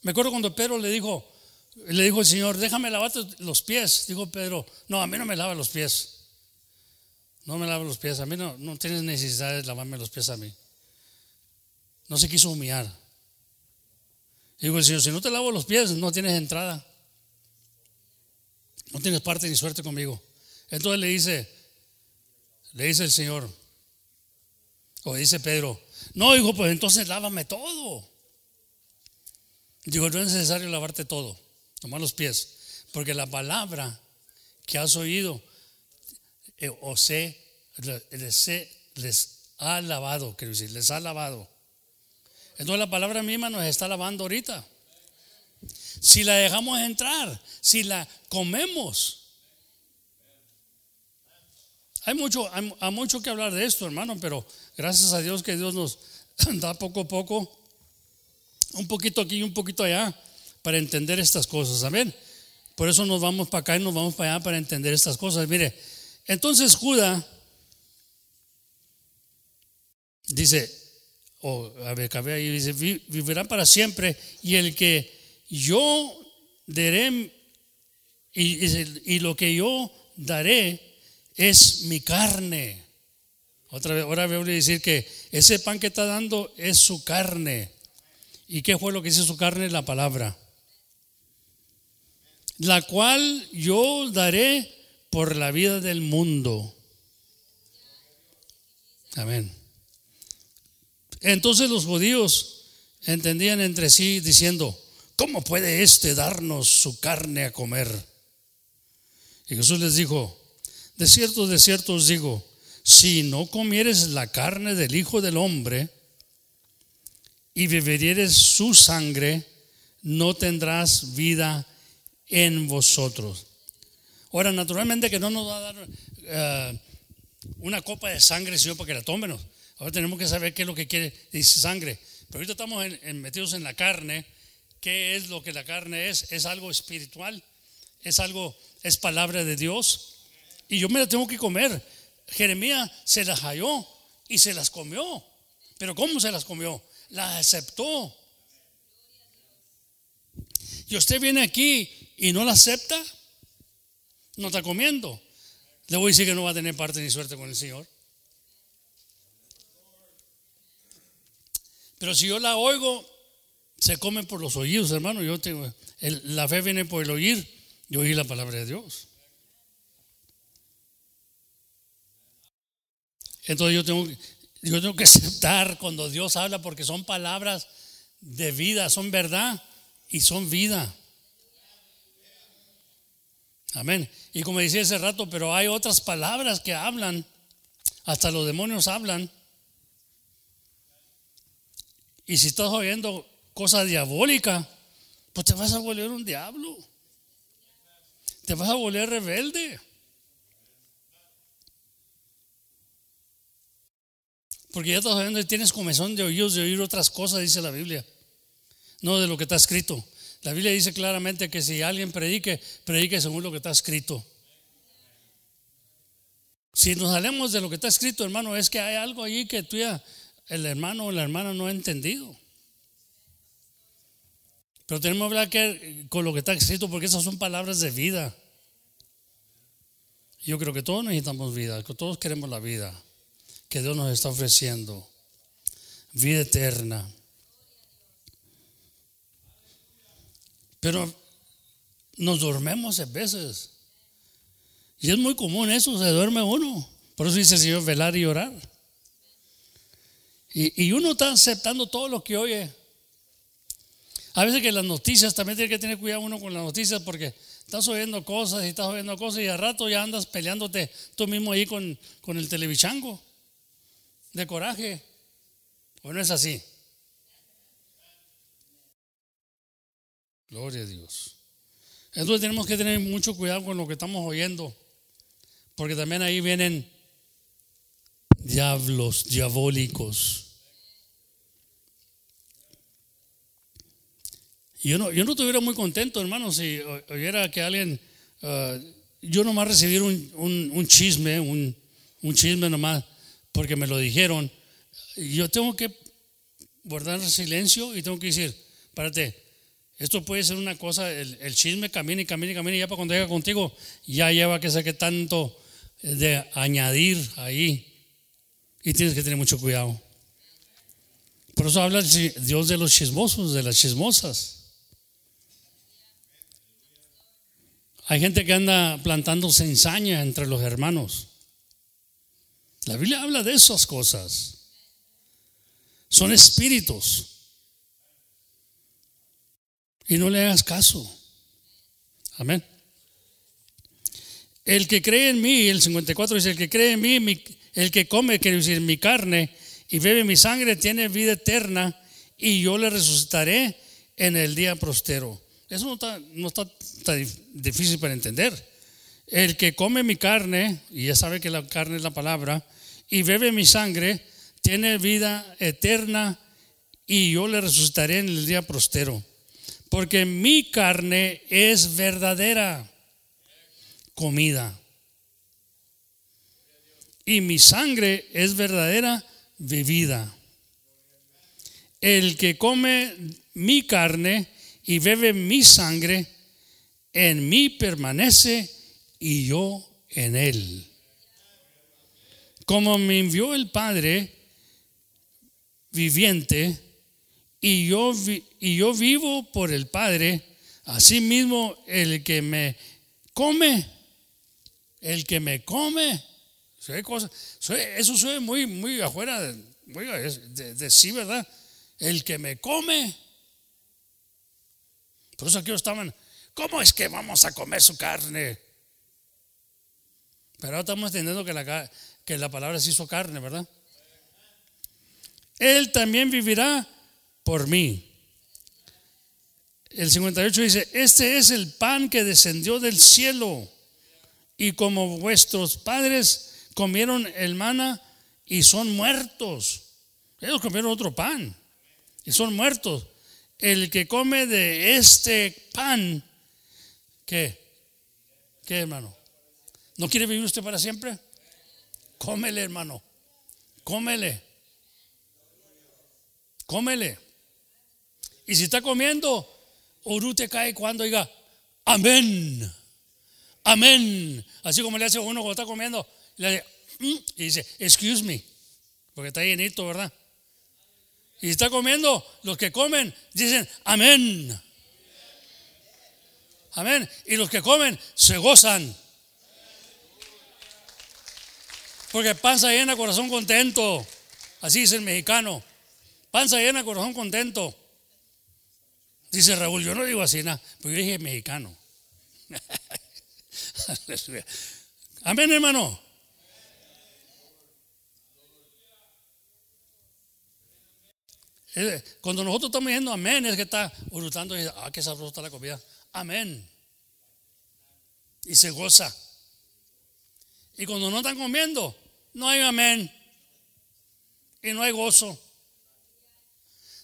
Me acuerdo cuando Pedro le dijo, le dijo el Señor, déjame lavarte los pies. Dijo Pedro, no, a mí no me lava los pies. No me lava los pies. A mí no, no tienes necesidad de lavarme los pies a mí. No se quiso humillar. Digo el Señor, si no te lavo los pies, no tienes entrada. No tienes parte ni suerte conmigo. Entonces le dice, le dice el Señor, o dice Pedro, no, hijo, pues entonces lávame todo. Digo, no es necesario lavarte todo, tomar los pies, porque la palabra que has oído, eh, o sé, les, les ha lavado, quiero decir, les ha lavado. Entonces la palabra misma nos está lavando ahorita. Si la dejamos entrar, si la comemos. Hay mucho, hay, mucho que hablar de esto, hermano, pero gracias a Dios que Dios nos da poco a poco, un poquito aquí y un poquito allá, para entender estas cosas. Amén. Por eso nos vamos para acá y nos vamos para allá para entender estas cosas. Mire, entonces Judá dice, o a ver, ahí, dice, vivirá para siempre y el que yo daré, y, lo que yo daré es mi carne. Otra vez, ahora voy a decir que ese pan que está dando es su carne. ¿Y qué fue lo que hizo su carne? La palabra. La cual yo daré por la vida del mundo. Amén. Entonces los judíos entendían entre sí diciendo, ¿cómo puede éste darnos su carne a comer? Y Jesús les dijo, de cierto, de cierto os digo, si no comieres la carne del Hijo del Hombre y beberieres su sangre, no tendrás vida en vosotros. Ahora, naturalmente que no nos va a dar eh, una copa de sangre, sino para que la tómenos. Ahora tenemos que saber qué es lo que quiere decir sangre. Pero ahorita estamos metidos en la carne ¿Qué es lo que la carne es? Es algo espiritual, es algo, es palabra de Dios. Y yo me la tengo que comer. Jeremías se las halló y se las comió. Pero ¿cómo se las comió? Las aceptó. Y usted viene aquí y no la acepta, no está comiendo. Le voy a decir que no va a tener parte ni suerte con el Señor. Pero si yo la oigo se come por los oídos, hermano. Yo tengo, la fe viene por el oír y oír la palabra de Dios. Entonces yo tengo, yo tengo que aceptar cuando Dios habla porque son palabras de vida, son verdad y son vida. Amén. Y como decía hace rato, pero hay otras palabras que hablan, hasta los demonios hablan. Y si estás oyendo cosa diabólica, pues te vas a volver un diablo. Te vas a volver rebelde. Porque ya y tienes comezón de oídos de oír otras cosas, dice la Biblia. No de lo que está escrito. La Biblia dice claramente que si alguien predique, predique según lo que está escrito. Si nos salemos de lo que está escrito, hermano, es que hay algo allí que tú ya, el hermano o la hermana no ha entendido. Pero tenemos que hablar que, con lo que está escrito porque esas son palabras de vida. Yo creo que todos necesitamos vida, que todos queremos la vida que Dios nos está ofreciendo. Vida eterna. Pero nos dormemos a veces. Y es muy común eso, se duerme uno. Por eso dice el Señor velar y orar. Y uno está aceptando todo lo que oye. A veces que las noticias, también tiene que tener cuidado uno con las noticias porque estás oyendo cosas y estás oyendo cosas y al rato ya andas peleándote tú mismo ahí con, con el televichango de coraje. ¿O no es así? Gloria a Dios. Entonces tenemos que tener mucho cuidado con lo que estamos oyendo, porque también ahí vienen diablos, diabólicos. Yo no, yo no estuviera muy contento, hermano, si oyera que alguien, uh, yo nomás recibir un, un, chisme, un, un, chisme nomás, porque me lo dijeron. Yo tengo que guardar silencio y tengo que decir, párate, esto puede ser una cosa, el, chisme camina y camina y camina y ya para cuando llega contigo, ya lleva que que tanto de añadir ahí. Y tienes que tener mucho cuidado. Por eso habla Dios de los chismosos, de las chismosas. Hay gente que anda plantando ensaña entre los hermanos. La Biblia habla de esas cosas. Son espíritus. Y no le hagas caso. Amén. El que cree en mí, el 54 dice, el que cree en mí, el que come, quiere decir, mi carne y bebe mi sangre, tiene vida eterna y yo le resucitaré en el día prostero. Eso no está, no está tan difícil para entender. El que come mi carne, y ya sabe que la carne es la palabra, y bebe mi sangre, tiene vida eterna y yo le resucitaré en el día prostero. Porque mi carne es verdadera comida. Y mi sangre es verdadera bebida. El que come mi carne y bebe mi sangre, en mí permanece y yo en él. Como me envió el Padre viviente y yo, y yo vivo por el Padre, asimismo el que me come, el que me come, eso suena muy, muy afuera de, de sí, ¿verdad? El que me come por eso aquí estaban, ¿cómo es que vamos a comer su carne? Pero ahora estamos entendiendo que la, que la palabra se hizo carne, ¿verdad? Él también vivirá por mí. El 58 dice, este es el pan que descendió del cielo. Y como vuestros padres comieron el mana y son muertos. Ellos comieron otro pan y son muertos el que come de este pan, ¿qué? ¿Qué, hermano? ¿No quiere vivir usted para siempre? Cómele, hermano. Cómele. Cómele. Y si está comiendo, Uru te cae cuando diga, amén. Amén. Así como le hace uno cuando está comiendo, le mm", y dice, excuse me, porque está llenito, ¿verdad? Y está comiendo, los que comen dicen amén. Amén. Y los que comen se gozan. Porque panza llena, corazón contento. Así dice el mexicano. Panza llena, corazón contento. Dice Raúl, yo no digo así nada, porque yo dije mexicano. Amén, hermano. Cuando nosotros estamos diciendo amén, es que está urutando y dice, ah, qué sabrosa está la comida. Amén. Y se goza. Y cuando no están comiendo, no hay amén. Y no hay gozo.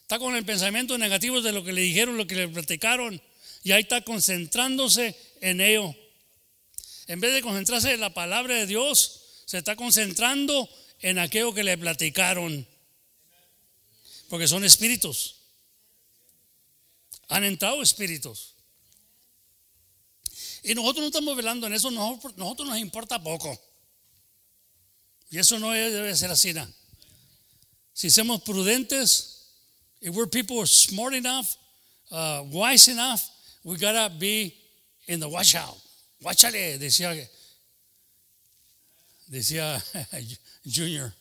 Está con el pensamiento negativo de lo que le dijeron, lo que le platicaron. Y ahí está concentrándose en ello. En vez de concentrarse en la palabra de Dios, se está concentrando en aquello que le platicaron porque son espíritus. Han entrado espíritus. Y nosotros no estamos velando en eso, nosotros, nos importa poco. Y eso no debe ser así. Si somos prudentes, if we're people smart enough, uh, wise enough, we gotta be in the watch out. Watchale, decía, decía Junior.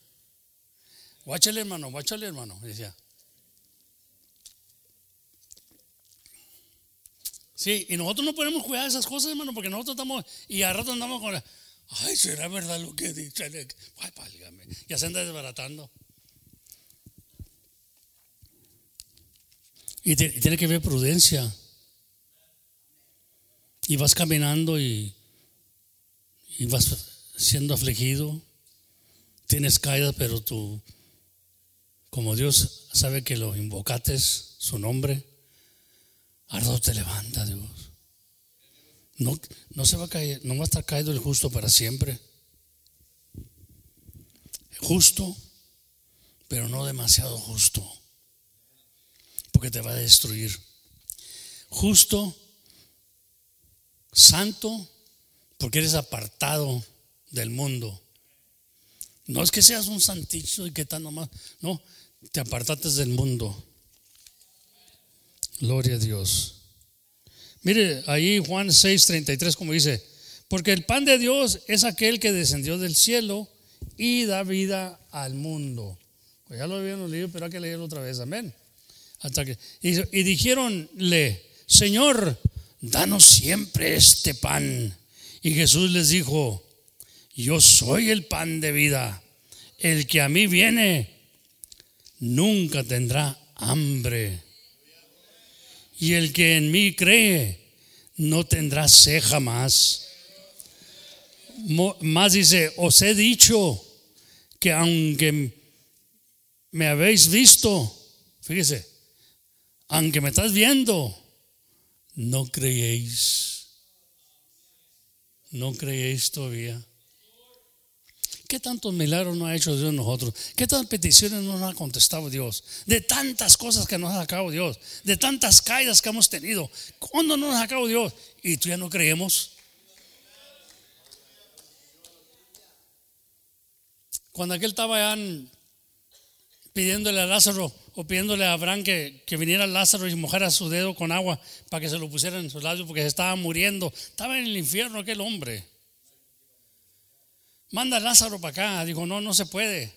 Guáchale, hermano, guáchale, hermano, decía. Sí, y nosotros no podemos cuidar esas cosas, hermano, porque nosotros estamos, y a rato andamos con la, ay, ¿será verdad lo que dice? Ay, válgame. Ya se anda desbaratando. Y, tiene que haber prudencia. Y vas caminando y, y vas siendo afligido. Tienes caídas, pero tú, como Dios sabe que lo invocates, su nombre, Ardo te levanta, Dios. No, no se va a caer, no va a estar caído el justo para siempre. Justo, pero no demasiado justo, porque te va a destruir. Justo, santo, porque eres apartado del mundo. No es que seas un santicho y que tal nomás, no, te apartaste del mundo. Gloria a Dios. Mire, ahí Juan 6:33 como dice, porque el pan de Dios es aquel que descendió del cielo y da vida al mundo. Pues ya lo habíamos leído, pero hay que leerlo otra vez, amén. Hasta que, y, y dijéronle, Señor, danos siempre este pan. Y Jesús les dijo, yo soy el pan de vida. El que a mí viene nunca tendrá hambre y el que en mí cree no tendrá ceja más. Más dice, os he dicho que aunque me habéis visto, fíjese, aunque me estás viendo, no creéis. No creéis todavía. ¿Qué tantos milagros no ha hecho Dios nosotros? ¿Qué tantas peticiones nos ha contestado Dios? De tantas cosas que nos ha sacado Dios, de tantas caídas que hemos tenido. ¿Cuándo nos ha sacado Dios? Y tú ya no creemos. Cuando aquel estaba pidiéndole a Lázaro o pidiéndole a Abraham que, que viniera Lázaro y mojara su dedo con agua para que se lo pusiera en sus labios porque se estaba muriendo. Estaba en el infierno aquel hombre manda a Lázaro para acá. Digo, no, no se puede.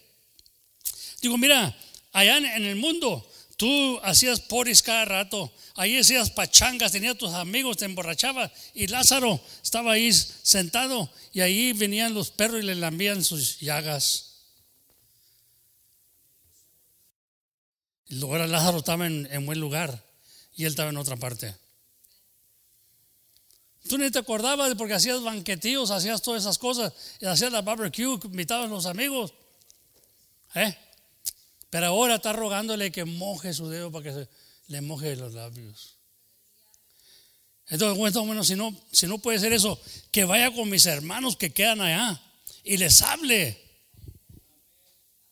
Digo, mira, allá en el mundo tú hacías poris cada rato, ahí hacías pachangas, tenías tus amigos, te emborrachabas y Lázaro estaba ahí sentado y ahí venían los perros y le lambían sus llagas. Y luego Lázaro estaba en, en buen lugar y él estaba en otra parte. Tú ni te acordabas porque hacías banquetíos, hacías todas esas cosas, hacías la barbecue, invitabas a los amigos. ¿Eh? Pero ahora está rogándole que moje su dedo para que se, le moje los labios. Entonces, bueno, si no, si no puede ser eso, que vaya con mis hermanos que quedan allá y les hable.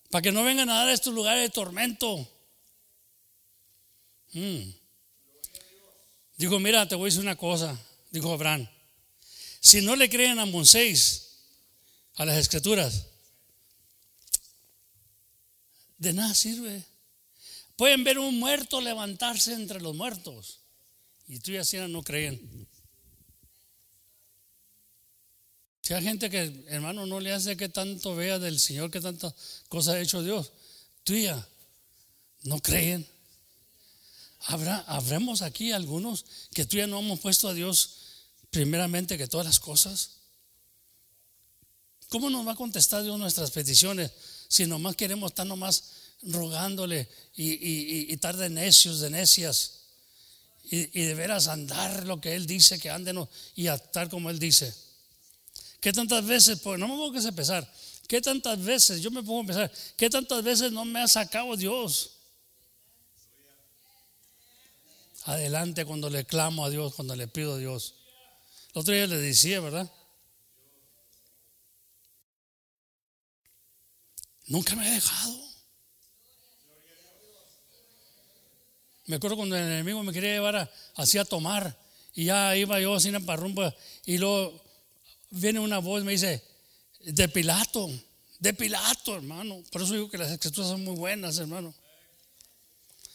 Para que no vengan a dar a estos lugares de tormento. Mm. Digo, mira, te voy a decir una cosa dijo Abraham, si no le creen a Moisés, a las escrituras, de nada sirve. Pueden ver un muerto levantarse entre los muertos y tú y así no creen. Si hay gente que, hermano, no le hace que tanto vea del Señor, que tantas cosas ha hecho Dios, tuya, no creen. Habrá, habremos aquí algunos que tú no hemos puesto a Dios primeramente que todas las cosas? ¿Cómo nos va a contestar Dios nuestras peticiones si nomás queremos estar nomás rogándole y, y, estar de necios, de necias y, de veras andar lo que Él dice que anden y estar como Él dice? ¿Qué tantas veces, pues no me pongo que pesar, qué tantas veces, yo me pongo a pensar, qué tantas veces no me ha sacado Dios? Adelante cuando le clamo a Dios, cuando le pido a Dios. El otro día le decía, ¿verdad? Nunca me ha dejado. Me acuerdo cuando el enemigo me quería llevar a, así a tomar y ya iba yo así en parrumba y luego viene una voz y me dice, de Pilato, de Pilato, hermano. Por eso digo que las escrituras son muy buenas, hermano.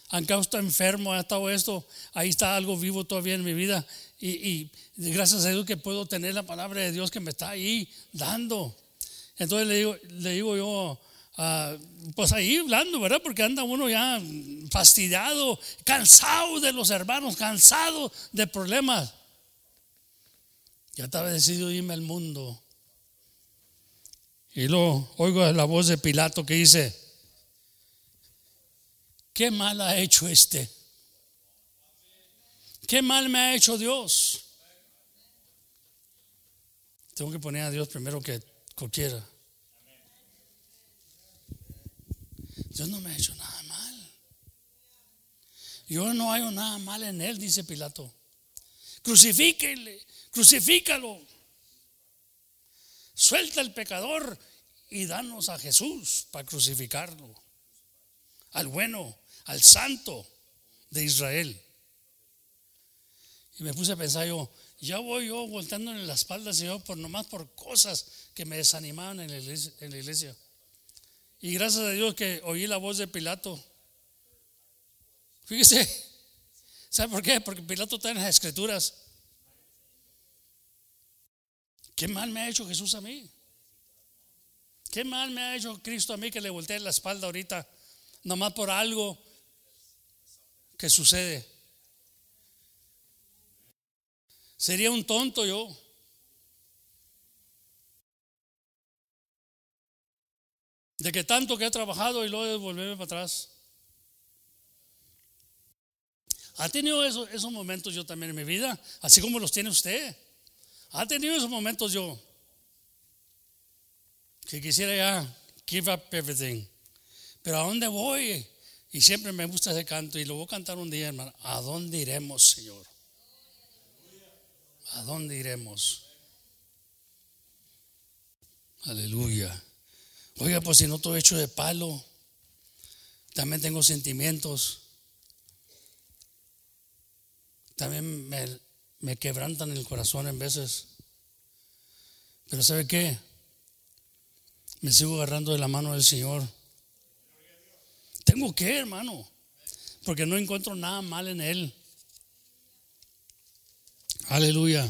Aunque está enfermo, ha estado esto, ahí está algo vivo todavía en mi vida y, gracias a Dios que puedo tener la palabra de Dios que me está ahí dando. Entonces le digo, le digo yo ah, pues ahí hablando, ¿verdad? Porque anda uno ya fastidiado, cansado de los hermanos, cansado de problemas. Ya estaba decidido irme al mundo. Y luego oigo la voz de Pilato que dice, ¿qué mal ha hecho este? ¿Qué mal me ha hecho Dios? Tengo que poner a Dios primero que cualquiera. Dios no me ha hecho nada mal. Yo no hago nada mal en él, dice Pilato. Crucifíquele, crucifícalo. Suelta el pecador y danos a Jesús para crucificarlo. Al bueno, al santo de Israel. Y me puse a pensar yo, ya voy yo volteando en la espalda, Señor, por nomás por cosas que me desanimaban en la iglesia. Y gracias a Dios que oí la voz de Pilato. Fíjese, ¿sabe por qué? Porque Pilato está en las escrituras. ¿Qué mal me ha hecho Jesús a mí? ¿Qué mal me ha hecho Cristo a mí que le volteé la espalda ahorita? Nomás por algo que sucede. Sería un tonto yo. De que tanto que he trabajado y luego volverme para atrás. ¿Ha tenido esos momentos yo también en mi vida? Así como los tiene usted. ¿Ha tenido esos momentos yo? Que quisiera ya give up everything. Pero ¿a dónde voy? Y siempre me gusta ese canto y lo voy a cantar un día, hermano. ¿A dónde iremos, Señor? ¿A dónde iremos? Aleluya. Oiga, pues si no estoy hecho de palo, también tengo sentimientos. También me, me quebrantan el corazón en veces. Pero ¿sabe qué? Me sigo agarrando de la mano del Señor. Tengo que, hermano, porque no encuentro nada mal en Él. Aleluya.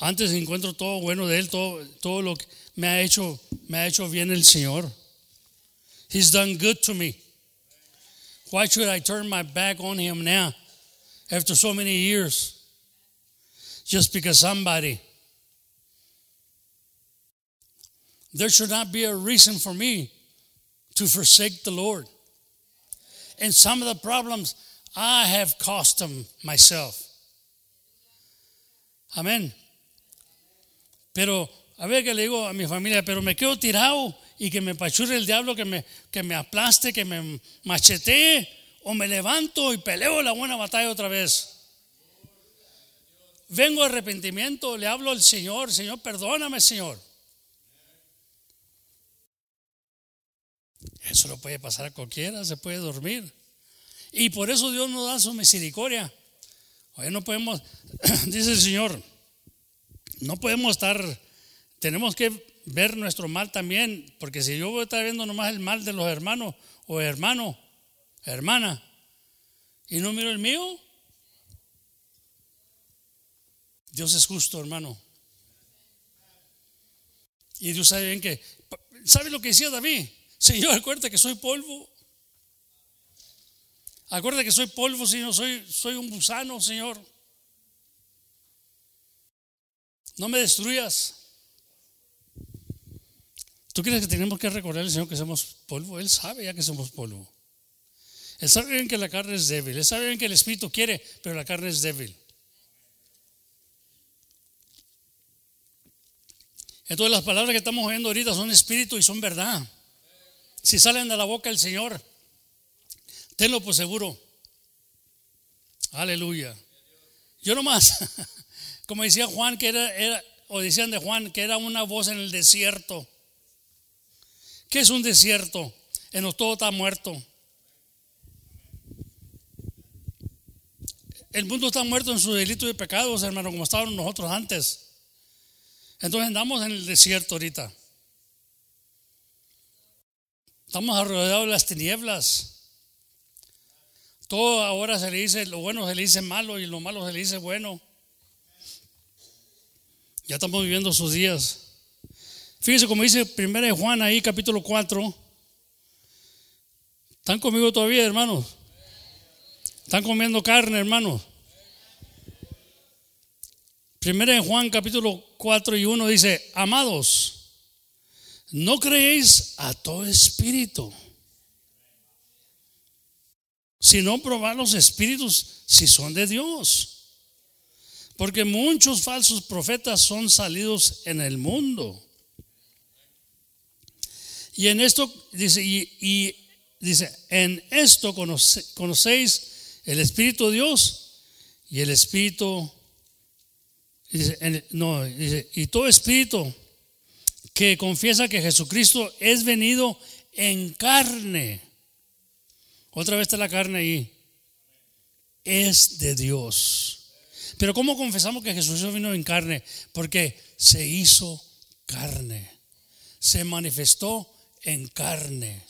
Antes encuentro todo bueno de Él, todo, todo lo que me ha hecho, me ha hecho bien el Señor. He's done good to me. Why should I turn my back on Him now after so many years? Just because somebody. There should not be a reason for me to forsake the Lord. And some of the problems I have caused them myself. Amén. Pero, a ver que le digo a mi familia, pero me quedo tirado y que me pachure el diablo, que me, que me aplaste, que me machetee, o me levanto y peleo la buena batalla otra vez. Vengo a arrepentimiento, le hablo al Señor, Señor, perdóname, Señor. Eso lo puede pasar a cualquiera, se puede dormir. Y por eso Dios nos da su misericordia. Hoy no podemos, dice el Señor, no podemos estar, tenemos que ver nuestro mal también, porque si yo voy a estar viendo nomás el mal de los hermanos o hermano, hermana, y no miro el mío, Dios es justo, hermano. Y Dios sabe bien que, ¿sabe lo que decía David? Señor, acuérdate que soy polvo. Acuérdate que soy polvo, Señor, soy, soy un gusano, Señor. No me destruyas. ¿Tú crees que tenemos que recordar al Señor que somos polvo? Él sabe ya que somos polvo. Él sabe bien que la carne es débil. Él sabe bien que el Espíritu quiere, pero la carne es débil. Entonces las palabras que estamos oyendo ahorita son espíritu y son verdad. Si salen de la boca del Señor, tenlo por seguro. Aleluya. Yo nomás, como decía Juan, que era, o decían de Juan, que era una voz en el desierto. ¿Qué es un desierto? En los todo está muerto. El mundo está muerto en su delito y pecados, hermano, como estábamos nosotros antes. Entonces andamos en el desierto ahorita. Estamos rodeados de las tinieblas. Todo ahora se le dice, lo bueno se le dice malo y lo malo se le dice bueno. Ya estamos viviendo sus días. Fíjese como dice 1 Juan ahí, capítulo 4, ¿Están conmigo todavía, hermanos? ¿Están comiendo carne, hermanos? Primero en Juan capítulo 4 y 1 dice, amados, no creéis a todo espíritu, sino probar los espíritus si son de Dios. Porque muchos falsos profetas son salidos en el mundo. Y en esto dice, y, dice, en esto conocéis el Espíritu de Dios y el Espíritu no, dice, y todo espíritu que confiesa que Jesucristo es venido en carne. Otra vez está la carne ahí. Es de Dios. Pero ¿cómo confesamos que Jesús vino en carne? Porque se hizo carne. Se manifestó en carne.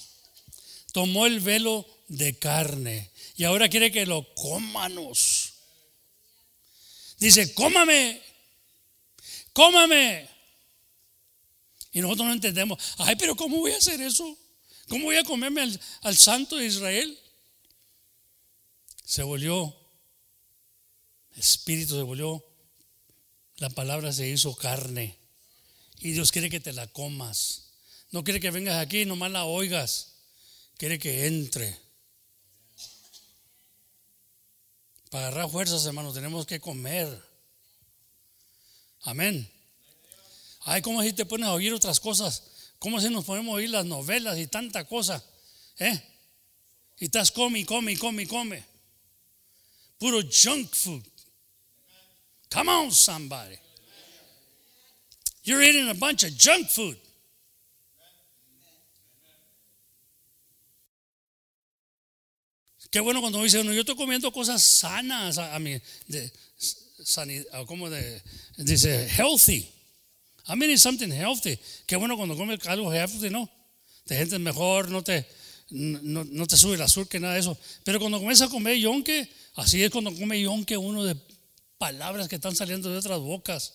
Tomó el velo de carne. Y ahora quiere que lo cómanos. Dice, cómame cómame. Y nosotros no entendemos, ay, pero ¿cómo voy a hacer eso? ¿Cómo voy a comerme al, santo de Israel? Se volvió, espíritu se volvió, la palabra se hizo carne. Y Dios quiere que te la comas. No quiere que vengas aquí y nomás la oigas. Quiere que entre. Para agarrar fuerzas, hermanos, tenemos que comer. Amén. Ay, ¿cómo si te pones a oír otras cosas? ¿Cómo si nos ponemos a oír las novelas y tanta cosa? ¿Eh? Y estás come, come, come, come. Puro junk food. Come on, somebody. You're eating a bunch of junk food. Qué bueno cuando dice uno, yo estoy comiendo cosas sanas, a, mí, de, sanidad, como de, dice, healthy. I mean, it's something healthy. Qué bueno cuando comes algo healthy, ¿no? Te sientes mejor, no te, no, no te sube el azúcar, nada de eso. Pero cuando comienzas a comer yonque, así es cuando come yonque uno de palabras que están saliendo de otras bocas.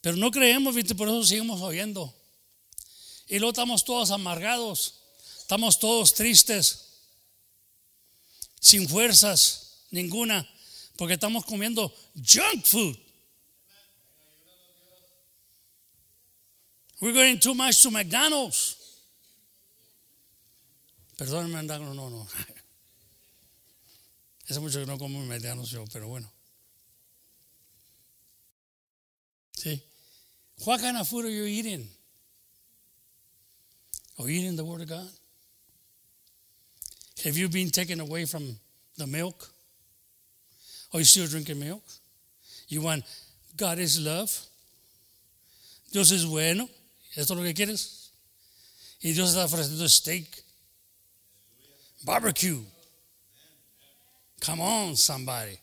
Pero no creemos, ¿viste? por eso seguimos oyendo. Y luego estamos todos amargados, estamos todos tristes, sin fuerzas ninguna, porque estamos comiendo junk food. We're going too much to McDonald's. Perdónenme, no, no, no. Hace mucho que no como McDonald's yo, pero bueno. Sí. What kind of food are you eating? Are you eating the Word of God? Have you been taken away from the milk? Are you still drinking milk? You want God is love. Dios es bueno. ¿Esto es lo que quieres? Y Dios está ofreciendo steak. Barbecue. Come on, somebody.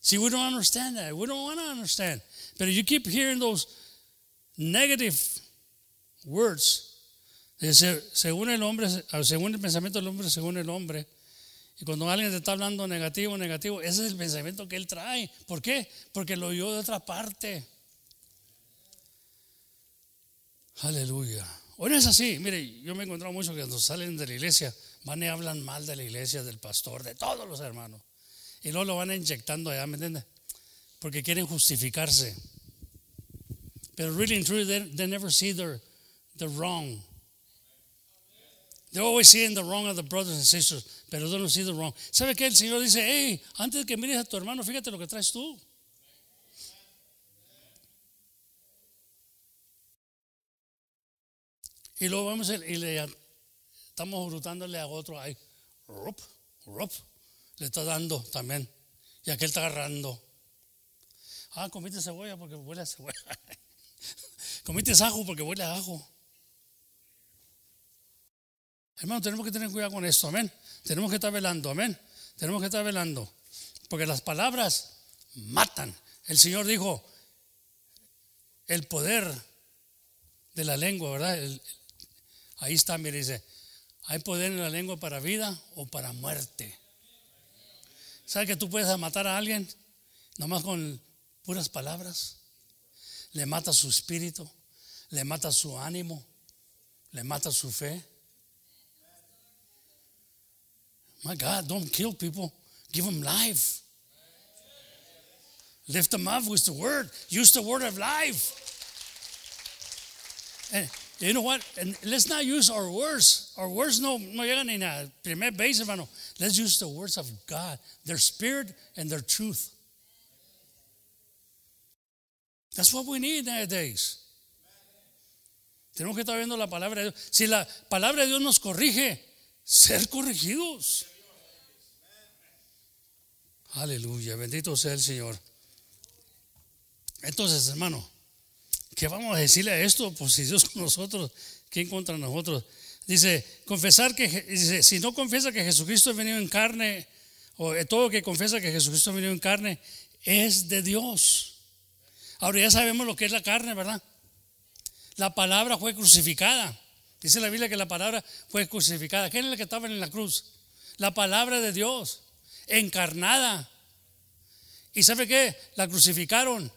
See, we don't understand that. We don't want to understand. But you keep hearing those negative words. Según el hombre, según el pensamiento del hombre, según el hombre, y cuando alguien te está hablando negativo, negativo, ese es el pensamiento que él trae. ¿Por qué? Porque lo oyó de otra parte. Aleluya. Hoy no es así. Mire, yo me he encontrado mucho que cuando salen de la iglesia van y hablan mal de la iglesia, del pastor, de todos los hermanos. Y luego lo van inyectando allá, ¿me entiendes? Porque quieren justificarse. Pero really and truly, they, never see the, the wrong. They're always seeing the wrong of the brothers and sisters pero no see the wrong. ¿Sabe qué? El Señor dice, hey, antes de que mires a tu hermano, fíjate lo que traes tú. Y luego vamos y le estamos brutándole a otro ahí. Rup, rup, le está dando también. Y aquel está agarrando. Ah, comiste cebolla porque huele a cebolla. comiste ajo porque huele a ajo. Hermano, tenemos que tener cuidado con esto, amén. Tenemos que estar velando, amén. Tenemos que estar velando. Porque las palabras matan. El Señor dijo, el poder de la lengua, ¿verdad? Ahí está, mire, dice, hay poder en la lengua para vida o para muerte. ¿Sabe que tú puedes matar a alguien nomás con puras palabras? Le mata su espíritu, le mata su ánimo, le mata su fe. My God, don't kill people. Give them life. Lift them up with the word. Use the word of life. And you know what? And let's not use our words. Our words no, no llegan ni a primer base, hermano. Let's use the words of God, their spirit and their truth. That's what we need nowadays. Tenemos que estar viendo la palabra de Dios. Si la palabra de Dios nos corrige, ser corregidos. Aleluya, bendito sea el Señor. Entonces, hermano, ¿qué vamos a decirle a esto? Pues si Dios con nosotros, ¿quién contra nosotros? Dice, confesar que, dice, si no confiesa que Jesucristo ha venido en carne, o todo que confiesa que Jesucristo ha venido en carne, es de Dios. Ahora ya sabemos lo que es la carne, ¿verdad? La palabra fue crucificada. Dice la Biblia que la palabra fue crucificada. ¿Quién es el que estaba en la cruz? La palabra de Dios, encarnada. ¿Y sabe qué? La crucificaron.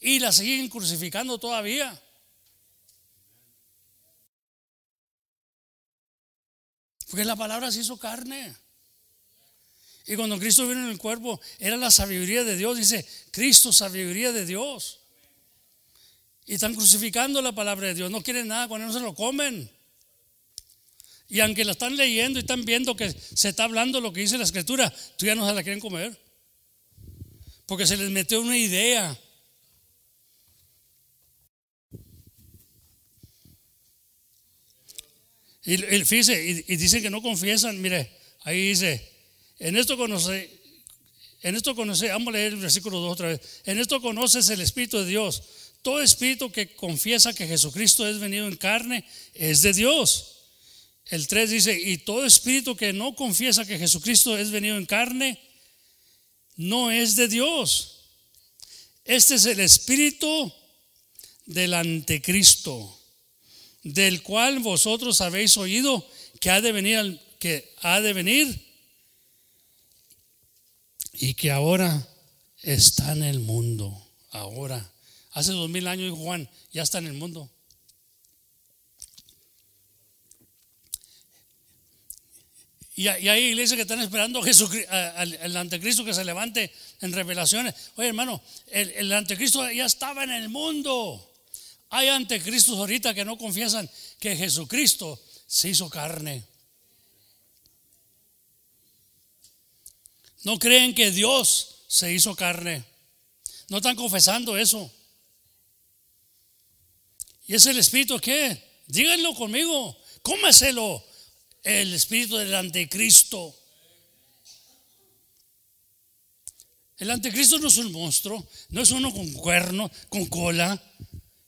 Y la siguen crucificando todavía. Porque la palabra se hizo carne. Y cuando Cristo vino en el cuerpo, era la sabiduría de Dios. Dice, Cristo, sabiduría de Dios. Y están crucificando la palabra de Dios. No quieren nada, cuando no se lo comen. Y aunque la están leyendo y están viendo que se está hablando lo que dice la escritura, tú ya no se la quieren comer. Porque se les metió una idea. Y, fíjese, y, dicen que no confiesan. Mire, ahí dice: En esto conoce, en esto conoce, vamos a leer el versículo 2 otra vez. En esto conoces el Espíritu de Dios. Todo espíritu que confiesa que Jesucristo es venido en carne es de Dios. El 3 dice, y todo espíritu que no confiesa que Jesucristo es venido en carne, no es de Dios. Este es el espíritu del anticristo del cual vosotros habéis oído que ha de venir, que ha de venir y que ahora está en el mundo. Ahora, hace dos mil años, Juan, ya está en el mundo. Y, hay iglesias que están esperando al, anticristo que se levante en revelaciones. Oye, hermano, el, el anticristo ya estaba en el mundo. Hay anticristos ahorita que no confiesan que Jesucristo se hizo carne. No creen que Dios se hizo carne. No están confesando eso. ¿Y es el espíritu qué? Díganlo conmigo. Cómeselo. El espíritu del anticristo. El anticristo no es un monstruo, no es uno con cuerno, con cola.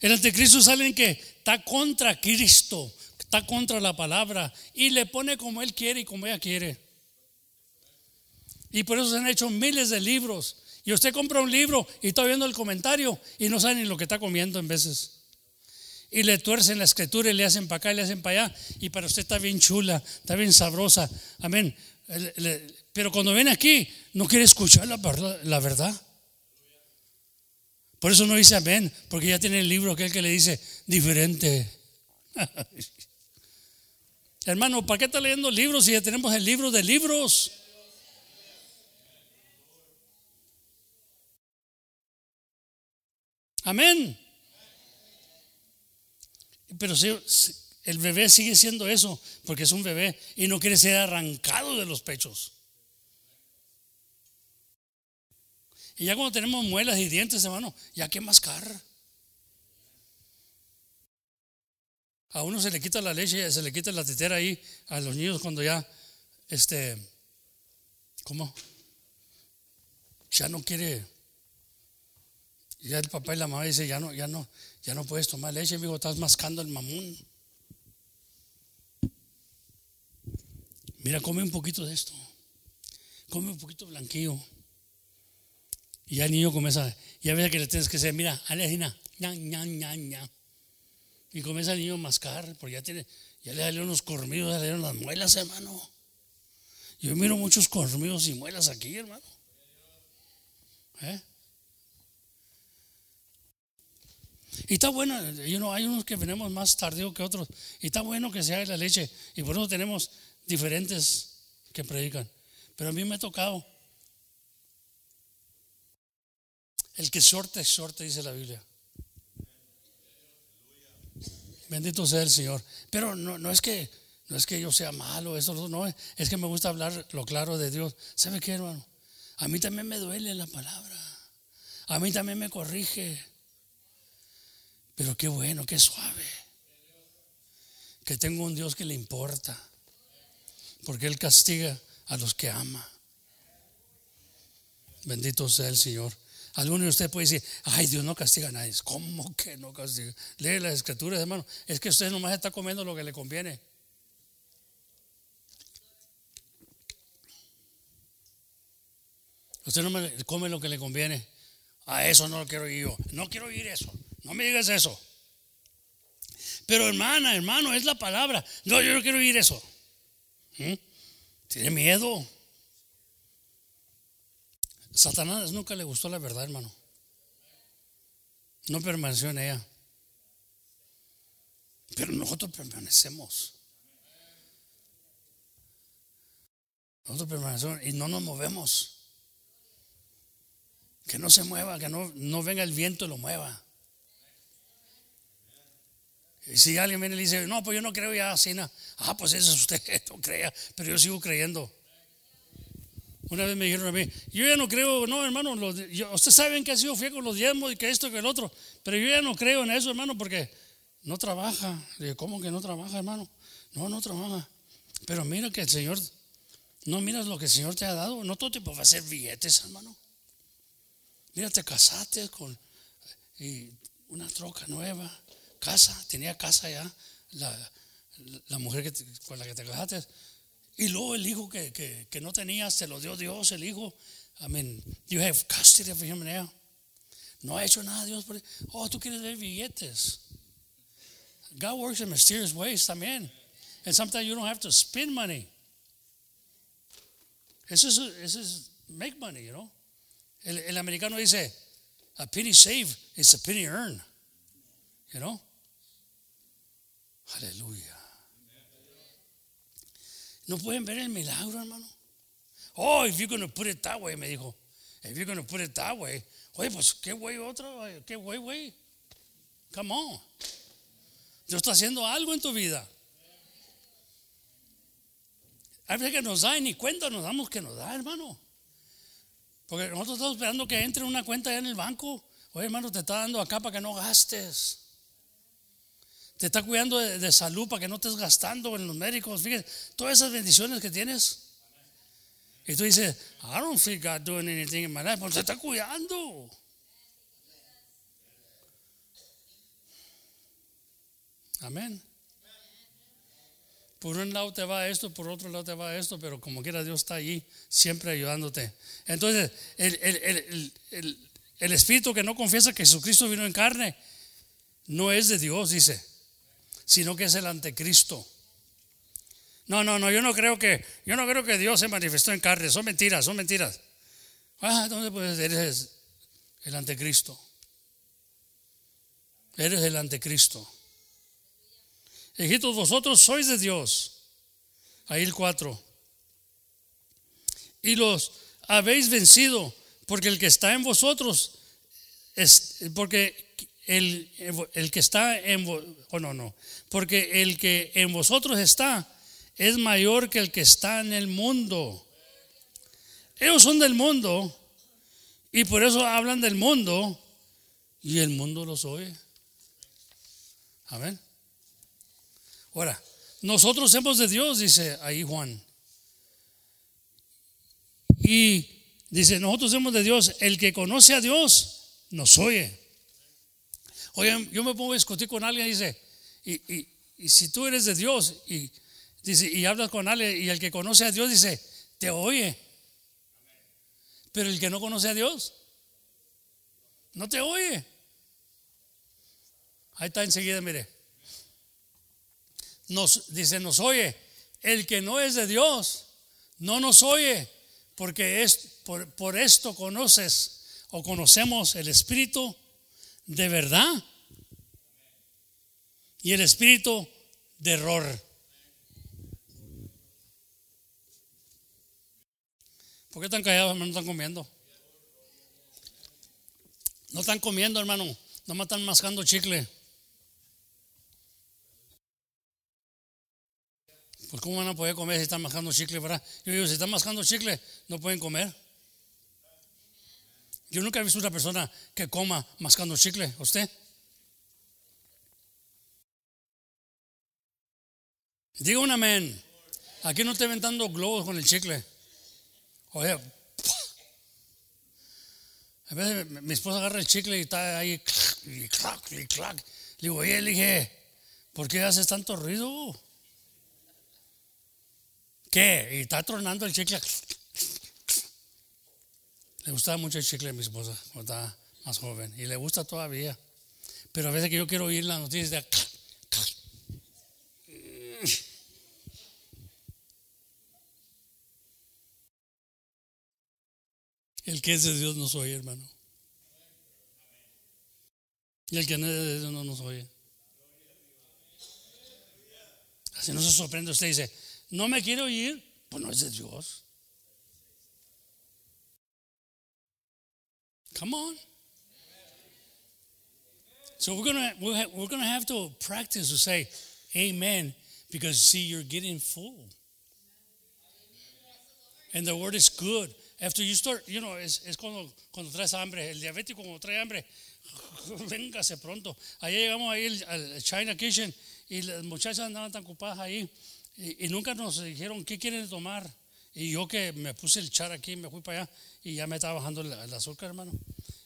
El anticristo es alguien que está contra Cristo, está contra la palabra y le pone como él quiere y como ella quiere. Y por eso se han hecho miles de libros. Y usted compra un libro y está viendo el comentario y no sabe ni lo que está comiendo en veces. Y le tuercen la escritura y le hacen para acá y le hacen para allá. Y para usted está bien chula, está bien sabrosa. Amén. Pero cuando viene aquí, no quiere escuchar la verdad. Por eso no dice amén, porque ya tiene el libro aquel que le dice diferente. Hermano, ¿para qué está leyendo libros si ya tenemos el libro de libros? Amén. Pero el bebé sigue siendo eso, porque es un bebé y no quiere ser arrancado de los pechos. Y ya cuando tenemos muelas y dientes, hermano, ya que mascar. A uno se le quita la leche, se le quita la tetera ahí a los niños cuando ya, este, ¿cómo? Ya no quiere. Ya el papá y la mamá dice, ya no, ya no, ya no puedes tomar leche, amigo, estás mascando el mamón. Mira, come un poquito de esto. Come un poquito blanquillo. Y ya el niño comienza, ya ves que le tienes que decir, mira, Alejina, ña, ña, ña, ña. Y comienza el niño a mascar, porque ya tiene, ya le salió unos cormidos, ya le dieron las muelas, hermano. Yo miro muchos cormidos y muelas aquí, hermano. ¿Eh? Y está bueno, hay unos que venimos más tardío que otros. Y está bueno que se haga la leche. Y por eso tenemos diferentes que predican. Pero a mí me ha tocado. El que sorte, sorte, dice la Biblia. Bendito sea el Señor. Pero no, no es que no es que yo sea malo, eso no, es que me gusta hablar lo claro de Dios. ¿Sabe qué, hermano? A mí también me duele la palabra. A mí también me corrige. Pero qué bueno, qué suave. Que tengo un Dios que le importa. Porque Él castiga a los que ama. Bendito sea el Señor. Alguno de ustedes puede decir, ay, Dios no castiga a nadie. ¿Cómo que no castiga? Lee las escrituras, hermano. Es que usted nomás está comiendo lo que le conviene. Usted no me come lo que le conviene. A eso no lo quiero oír yo. No quiero oír eso. No me digas eso. Pero hermana, hermano, es la palabra. No, yo no quiero oír eso. ¿Mm? Tiene miedo. Satanás nunca le gustó la verdad, hermano. No permaneció en ella. Pero nosotros permanecemos. Nosotros permanecemos y no nos movemos. Que no se mueva, que no, no venga el viento y lo mueva. Y si alguien viene y le dice, no, pues yo no creo ya así, ah, pues eso es usted, no crea, pero yo sigo creyendo. Una vez me dijeron a mí, yo ya no creo, no, hermano, ustedes saben que ha sido fiel con los diezmos y que esto y que el otro, pero yo ya no creo en eso, hermano, porque no trabaja. Le ¿cómo que no trabaja, hermano? No, no trabaja. Pero mira que el Señor, no miras lo que el Señor te ha dado, no todo tipo va a hacer billetes, hermano. Mira, te casaste con una troca nueva, casa, tenía casa ya, la, mujer que con la que te casaste. Y luego el hijo que, que, no tenías, te lo dio Dios, el hijo. I mean, you have custody of him now. No ha hecho nada Dios por Oh, tú quieres ver billetes. God works in mysterious ways también. And sometimes you don't have to spend money. Eso es, make money, you know. El, americano dice, a penny saved is a penny earned. You know? Aleluya. ¿No pueden ver el milagro, hermano? Oh, if you're going to put it that way, me dijo. If you're going to put it that way. Oye, pues, ¿qué güey otro? ¿Qué güey, güey? Come on. Dios está haciendo algo en tu vida. A veces que nos da y ni cuenta nos damos que nos da, hermano. Porque nosotros estamos esperando que entre una cuenta allá en el banco. Oye, hermano, te está dando acá para que no gastes. Te está cuidando de, salud para que no estés gastando en los médicos. Fíjate, todas esas bendiciones que tienes. Y tú dices, I don't feel God doing anything in my life. Pues te está cuidando. Amén. Por un lado te va esto, por otro lado te va esto, pero como quiera Dios está allí siempre ayudándote. Entonces, el, espíritu que no confiesa que Jesucristo vino en carne no es de Dios, dice, sino que es el anticristo. No, no, no, yo no creo que, yo no creo que Dios se manifestó en carne, son mentiras, son mentiras. Ah, entonces pues eres el anticristo. Eres el anticristo. Hijitos, vosotros sois de Dios. Ahí el 4. Y los habéis vencido, porque el que está en vosotros es porque el, el que está en oh no, no, porque el que en vosotros está es mayor que el que está en el mundo. Ellos son del mundo y por eso hablan del mundo y el mundo los oye. Amén. Ahora, nosotros somos de Dios, dice ahí Juan. Y dice, nosotros somos de Dios. El que conoce a Dios nos oye. Oye, yo me pongo a discutir con alguien y dice, y, si tú eres de Dios y, y hablas con alguien y el que conoce a Dios dice, te oye. Pero el que no conoce a Dios, no te oye. Ahí está enseguida, mire nos dice, nos oye. El que no es de Dios no nos oye, porque es por, esto conoces o conocemos el Espíritu de verdad, y el espíritu de error. ¿Por qué están callados, hermano? No están comiendo. No están comiendo, hermano. Nomás están mascando chicle. Pues ¿cómo van a poder comer si están mascando chicle, verdad? Yo digo, si están mascando chicle, no pueden comer. Yo nunca he visto una persona que coma mascando chicle. ¿Usted? Diga un amén. Aquí no estoy inventando globos con el chicle. Oye, a veces mi esposa agarra el chicle y está ahí y clac, y clac. Le digo, oye, le dije, ¿por qué haces tanto ruido? ¿Qué? Y está tronando el chicle. Le gustaba mucho el chicle a mi esposa cuando estaba más joven y le gusta todavía. Pero a veces que yo quiero oír las noticias El que es de Dios nos oye, hermano. Y el que no es de Dios no nos oye. Así no se sorprende. Usted dice, no me quiero oír, pues no es de Dios. Come on. So we're gonna we're gonna have to practice to say Amen because see you're getting full, and the word is good. After you start, you know, es, es cuando, cuando traes hambre. El diabético cuando trae hambre, véngase pronto. Ayer llegamos ahí al China Kitchen y las muchachas andaban tan ocupadas ahí y, nunca nos dijeron qué quieren tomar. Y yo que me puse el char aquí, me fui para allá y ya me estaba bajando el, azúcar, hermano.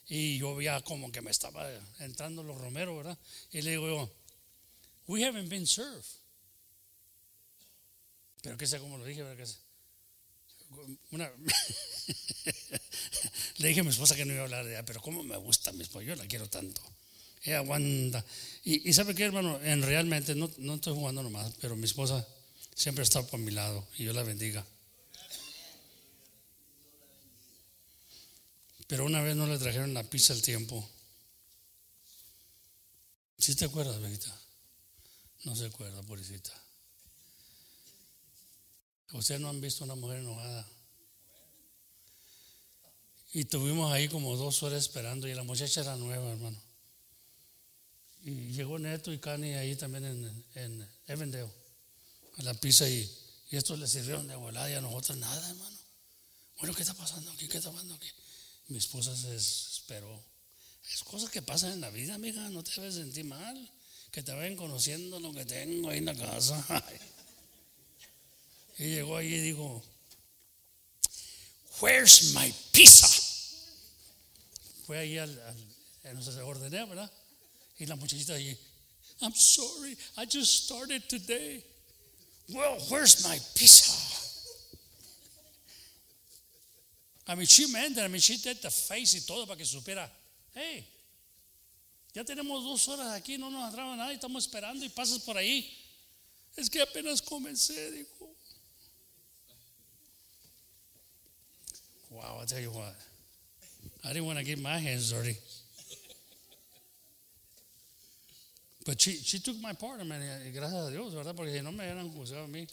Y yo ya como que me estaba entrando los romeros, ¿verdad? Y le digo we haven't been served. Pero que sé cómo lo dije, ¿verdad? una, le dije a mi esposa que no iba a hablar de ella, pero cómo me gusta mi esposa, yo la quiero tanto. Ella aguanta. Y, sabe qué, hermano, en realmente no, no estoy jugando nomás, pero mi esposa siempre está por mi lado y yo la bendiga. Pero una vez no le trajeron la pizza al tiempo. ¿Sí te acuerdas, Benita? No se acuerda, pobrecita. Ustedes no han visto una mujer enojada. Y tuvimos ahí como dos horas esperando y la muchacha era nueva, hermano. Y llegó Neto y Cani ahí también en, en Evendale, a la pizza y, y estos le sirvieron de volada y a nosotros nada, hermano. Bueno, ¿qué está pasando aquí? ¿Qué está pasando aquí? Mi esposa se esperó. Es cosas que pasan en la vida, amiga, no te debes sentir mal. Que te vayan conociendo lo que tengo ahí en la casa. Y llegó ahí y dijo, Where's my pizza? Fue ahí al, al no sé, ordené, ¿verdad? Y la muchachita allí, I'm sorry, I just started today. Well, where's my pizza? I mean, she meant that. I mean, she did the face y todo para que supiera, hey, ya tenemos dos horas aquí, no nos atrapa nada, estamos esperando y pasas por ahí. Es que apenas comencé, dijo. Wow, I'll tell you what. I didn't want to get my hands dirty. But she, she took my part, I mean, gracias a Dios, ¿verdad? Porque si no me hubieran juzgado a mí.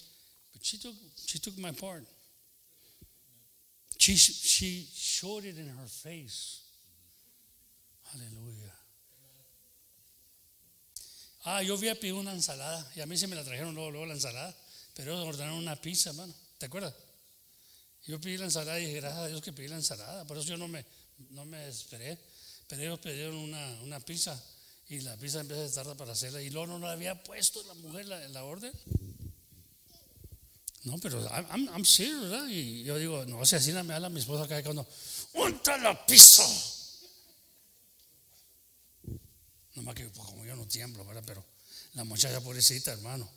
But she took, she took my part. She, she showed it in her face. Aleluya. Ah, yo había pedido una ensalada y a mí se me la trajeron luego, luego la ensalada, pero ellos ordenaron una pizza, hermano. ¿Te acuerdas? Yo pedí la ensalada y dije, gracias a Dios que pedí la ensalada. Por eso yo no me, no me esperé. Pero ellos pidieron una, una pizza y la pizza empezó a tardar para hacerla y luego no la había puesto la mujer en la, orden. No, pero I'm, I'm serious, ¿verdad? Y yo digo, no, si así me habla mi esposa acá cuando, ¡unta la pizza! más que pues, como yo no tiemblo, ¿verdad? Pero la muchacha pobrecita, hermano.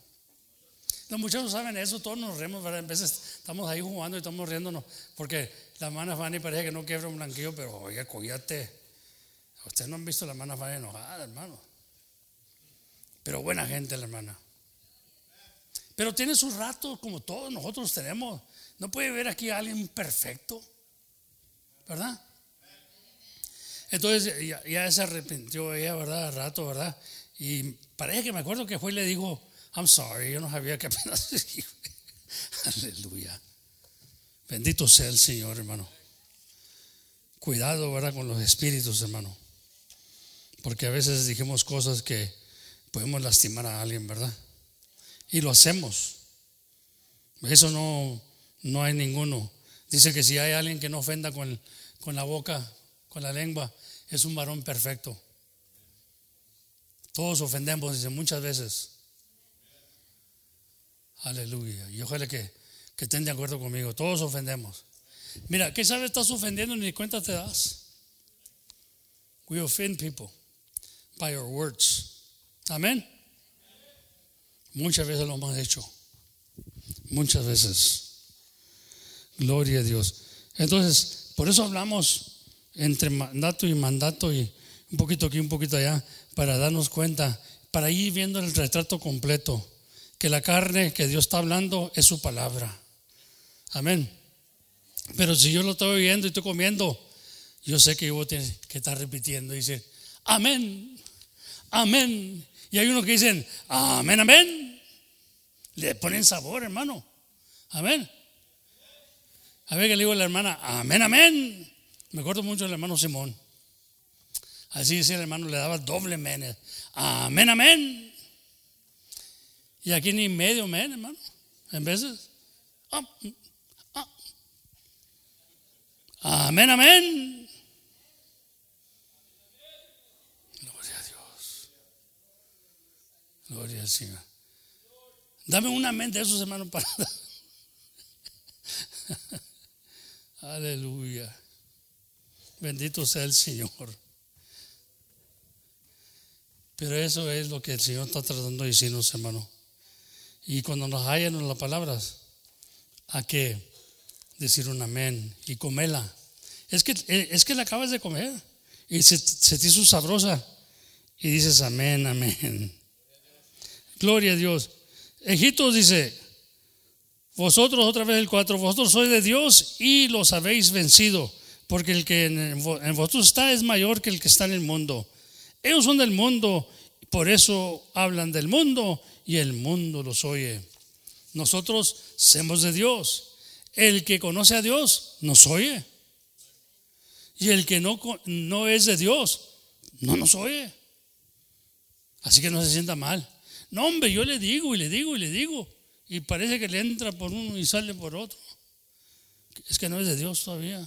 Los muchachos saben eso, todos nos reemos, ¿verdad? En veces estamos ahí jugando y estamos riéndonos, porque la mana Fanny parece que no quiebra un blanquillo, pero oye, coyate. Ustedes no han visto la mana Fanny enojada, hermano. Pero buena gente la hermana. Pero tiene sus ratos como todos nosotros tenemos. No puede ver aquí a alguien perfecto, ¿verdad? Entonces ya, se arrepintió ella, ¿verdad? Al rato, ¿verdad? Y parece que me acuerdo que fue y le dijo, I'm sorry, yo no sabía que apenas. Aleluya. Bendito sea el Señor, hermano. Cuidado, ¿verdad? Con los espíritus, hermano. Porque a veces dijimos cosas que podemos lastimar a alguien, ¿verdad? Y lo hacemos. Eso no, no hay ninguno. Dice que si hay alguien que no ofenda con, con la boca, con la lengua, es un varón perfecto. Todos ofendemos, dice, muchas veces. Aleluya. Y ojalá que, que estén de acuerdo conmigo. Todos ofendemos. Mira, ¿qué sabes? Estás ofendiendo ni cuenta te das. We offend people by our words. Amén. Muchas veces lo hemos hecho. Muchas veces. Gloria a Dios. Entonces, por eso hablamos entre mandato y mandato y un poquito aquí, un poquito allá, para darnos cuenta, para ir viendo el retrato completo, que la carne que Dios está hablando es su palabra. Amén. Pero si yo lo estoy oyendo y estoy comiendo, yo sé que yo tengo que estar repitiendo y decir, amén, amén. Y hay unos que dicen, amén, amén. Le ponen sabor, hermano. Amén. A ver que le digo a la hermana, amén, amén. Me acuerdo mucho del hermano Simón. Así decía el hermano, le daba doble amén. Amén, amén. Y aquí ni medio amén, hermano. En veces. Ah, ah. Amén, amén. Gloria a Dios. Gloria al Señor. Dame una amén de esos hermanos para. Aleluya. Bendito sea el Señor. Pero eso es lo que el Señor está tratando de decirnos, hermano. Y cuando nos hallan las palabras, ¿a qué? Decir un amén y comerla. Es que, es que la acabas de comer y se, se te hizo sabrosa y dices amén, amén. Gloria a Dios. Egipto dice, vosotros, otra vez el 4, vosotros sois de Dios y los habéis vencido, porque el que en vosotros está es mayor que el que está en el mundo. Ellos son del mundo, por eso hablan del mundo y el mundo los oye. Nosotros somos de Dios. El que conoce a Dios nos oye. Y el que no, no es de Dios no nos oye. Así que no se sienta mal. No, hombre, yo le digo y le digo y le digo. Y parece que le entra por uno y sale por otro. Es que no es de Dios todavía.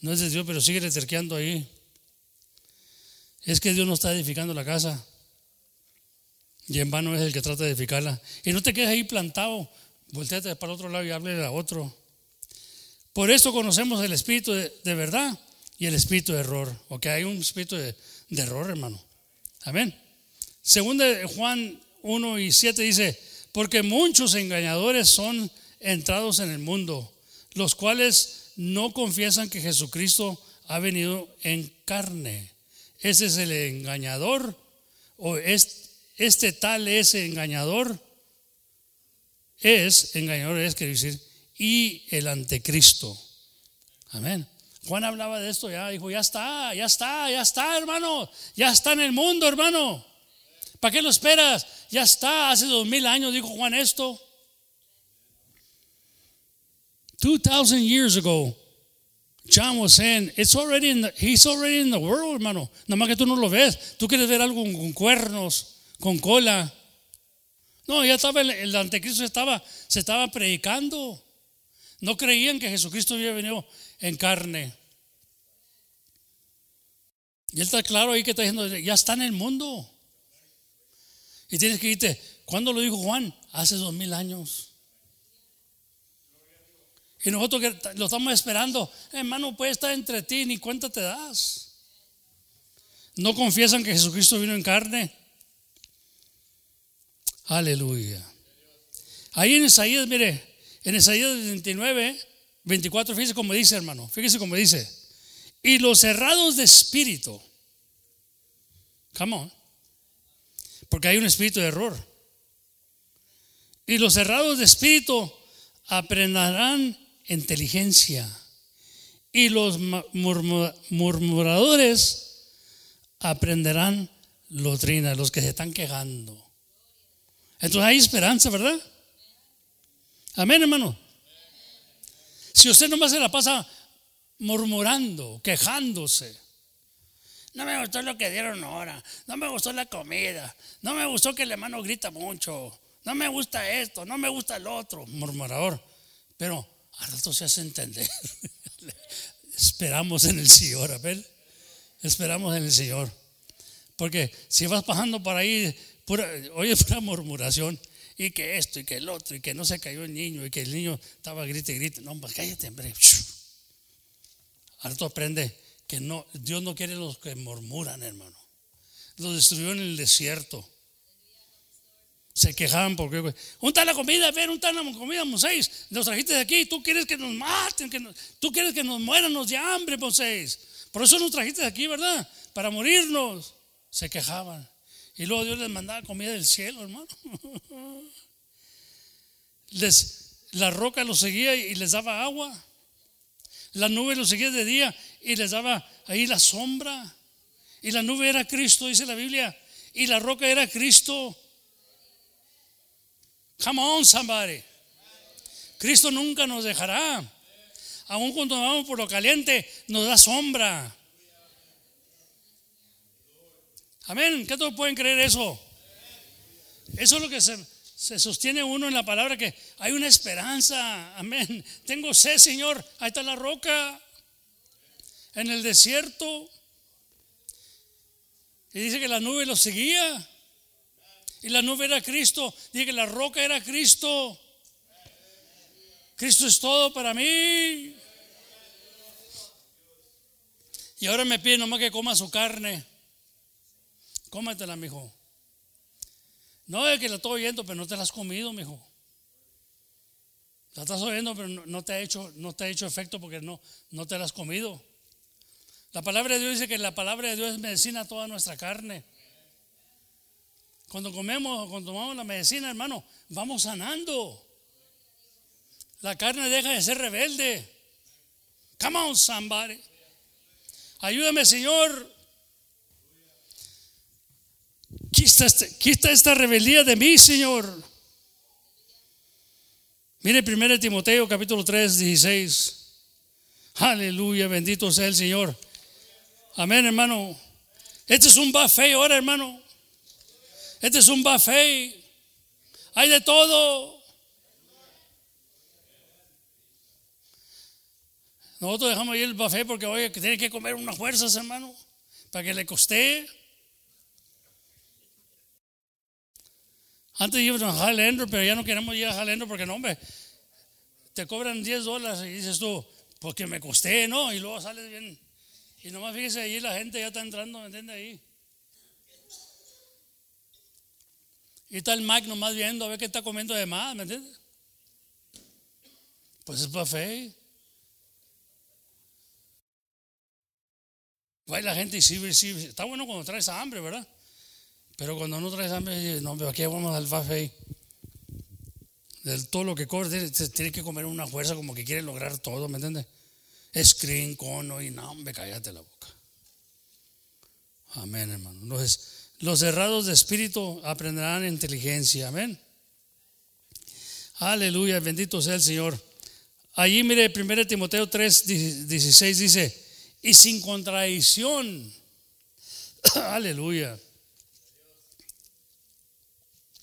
No es de Dios, pero sigue reterqueando ahí. Es que Dios no está edificando la casa. Y en vano es el que trata de edificarla. Y no te quedes ahí plantado. Volteate para el otro lado y hable a otro. Por eso conocemos el espíritu de, verdad y el espíritu de error. Ok, hay un espíritu de, de error, hermano. Amén. Según Juan 1 y 7 dice, porque muchos engañadores son entrados en el mundo, los cuales no confiesan que Jesucristo ha venido en carne. Ese es el engañador, o este, tal es engañador, es, engañador es, quiere decir, y el anticristo. Amén. Juan hablaba de esto ya, dijo, ya está, ya está, ya está, hermano, ya está en el mundo, hermano. ¿Para qué lo esperas? Ya está, hace dos mil años dijo Juan esto. Two thousand years ago, John was saying, it's already in the, he's already in the world, hermano. Nada más que tú no lo ves. Tú quieres ver algo con cuernos, con cola. No, ya estaba, el, anticristo estaba, se estaba predicando. No creían que Jesucristo había venido en carne. Y él está claro ahí que está diciendo, ya está en el mundo. Y tienes que irte, ¿cuándo lo dijo Juan? Hace dos mil años. Y nosotros que lo estamos esperando, hermano, puede estar entre ti, ni cuenta te das. No confiesan que Jesucristo vino en carne. Aleluya. Ahí en Isaías, mire, en Isaías 29, 24, fíjese como dice, hermano, fíjese como dice. Y los cerrados de espíritu, come on, porque hay un espíritu de error. Y los cerrados de espíritu aprenderán inteligencia. Y los murmuradores aprenderán Lotrina, los que se están quejando. Entonces hay esperanza, ¿verdad? Amén, hermano. Si usted nomás se la pasa murmurando, quejándose. No me gustó lo que dieron ahora. No me gustó la comida. No me gustó que el hermano grita mucho. No me gusta esto. No me gusta el otro. Murmurador. Pero al rato se hace entender. Esperamos en el Señor, a ver. Esperamos en el Señor. Porque si vas bajando por ahí, pura, oye pura murmuración, y que esto, y que el otro, y que no se cayó el niño, y que el niño estaba grite y grite. No, cállate, hombre. Harto aprende que no, Dios no quiere los que murmuran, hermano. Los destruyó en el desierto. Se quejaban porque, un está la comida? Ver, un está la comida, Moisés? Nos trajiste de aquí, tú quieres que nos maten, tú quieres que nos muéramos de hambre, Moisés. Por eso nos trajiste de aquí, ¿verdad? Para morirnos se quejaban. Y luego Dios les mandaba comida del cielo, hermano. Les, la roca los seguía y les daba agua. La nube los seguía de día y les daba ahí la sombra. Y la nube era Cristo, dice la Biblia. Y la roca era Cristo. Come on, somebody. Cristo nunca nos dejará. Aun cuando vamos por lo caliente, nos da sombra. Amén. ¿Qué todos pueden creer eso? Eso es lo que se, sostiene uno en la palabra, que hay una esperanza. Amén. Tengo sed, Señor. Ahí está la roca. En el desierto. Y dice que la nube lo seguía. Y la nube era Cristo. Dice que la roca era Cristo. Cristo es todo para mí. Y ahora me pide nomás que coma su carne. Cómetela, mijo. No es que la estoy oyendo, pero no te la has comido, mijo. La estás oyendo, pero no te ha hecho, no te ha hecho efecto porque no, no te la has comido. La palabra de Dios dice que la palabra de Dios es medicina a toda nuestra carne. Cuando comemos, cuando tomamos la medicina, hermano, vamos sanando. La carne deja de ser rebelde. Come on, somebody. Ayúdame, Señor, Este, quita esta rebeldía de mí, Señor. Mire 1 Timoteo capítulo 3, 16. Aleluya, bendito sea el Señor. Amén, hermano. Este es un buffet ahora, hermano. Este es un buffet. Hay de todo. Nosotros dejamos ahí el buffet porque que tiene que comer unas fuerzas, hermano, para que le coste. Antes íbamos a Highlander, pero ya no queremos ir a Highlander porque no, hombre, te cobran 10 dólares y dices tú, porque me costé, ¿no? Y luego sales bien. Y nomás fíjese, ahí la gente ya está entrando, ¿me entiende? Ahí. Y está el Mike nomás viendo a ver qué está comiendo de más, ¿me entiendes? Pues es buffet. Va la gente y sí, sí, está bueno cuando traes hambre, ¿verdad? Pero cuando no traes hambre, no, aquí vamos al buffet. Del todo lo que cobre, tiene, que comer una fuerza como que quiere lograr todo, ¿me entiendes? Screen, cono y no, hombre, cállate la boca. Amén, hermano. Entonces, los cerrados de espíritu aprenderán inteligencia. Amén. Aleluya, bendito sea el Señor. Allí, mire, 1 Timoteo 3, 16 dice, y sin contradicción. Aleluya.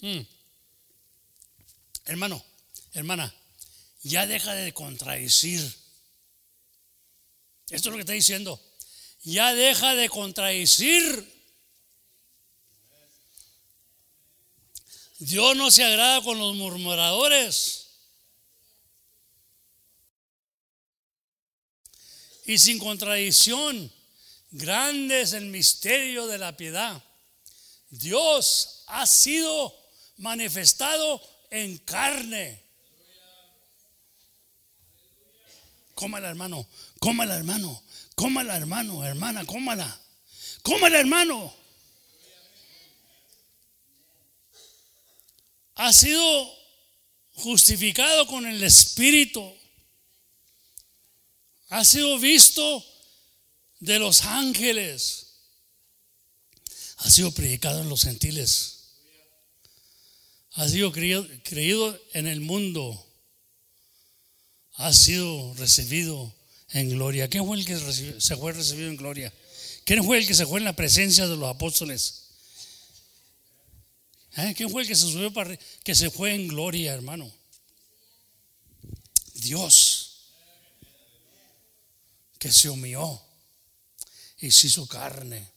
Mm. Hermano, hermana, ya deja de contradecir. Esto es lo que está diciendo. Ya deja de contradecir. Dios no se agrada con los murmuradores. Y sin contradicción, grande es el misterio de la piedad. Dios ha sido manifestado en carne. Cómala, hermano, cómala, hermano, cómala, hermano, hermana, cómala, cómala, hermano. Ha sido justificado con el Espíritu. Ha sido visto de los ángeles. ha sido predicado en los gentiles. Ha sido creído, en el mundo. Ha sido recibido en gloria. ¿Quién fue el que se fue recibido en gloria? ¿Quién fue el que se fue en la presencia de los apóstoles? ¿Eh? ¿Quién fue el que se subió para que se fue en gloria, hermano? Dios, que se humilló y se hizo carne.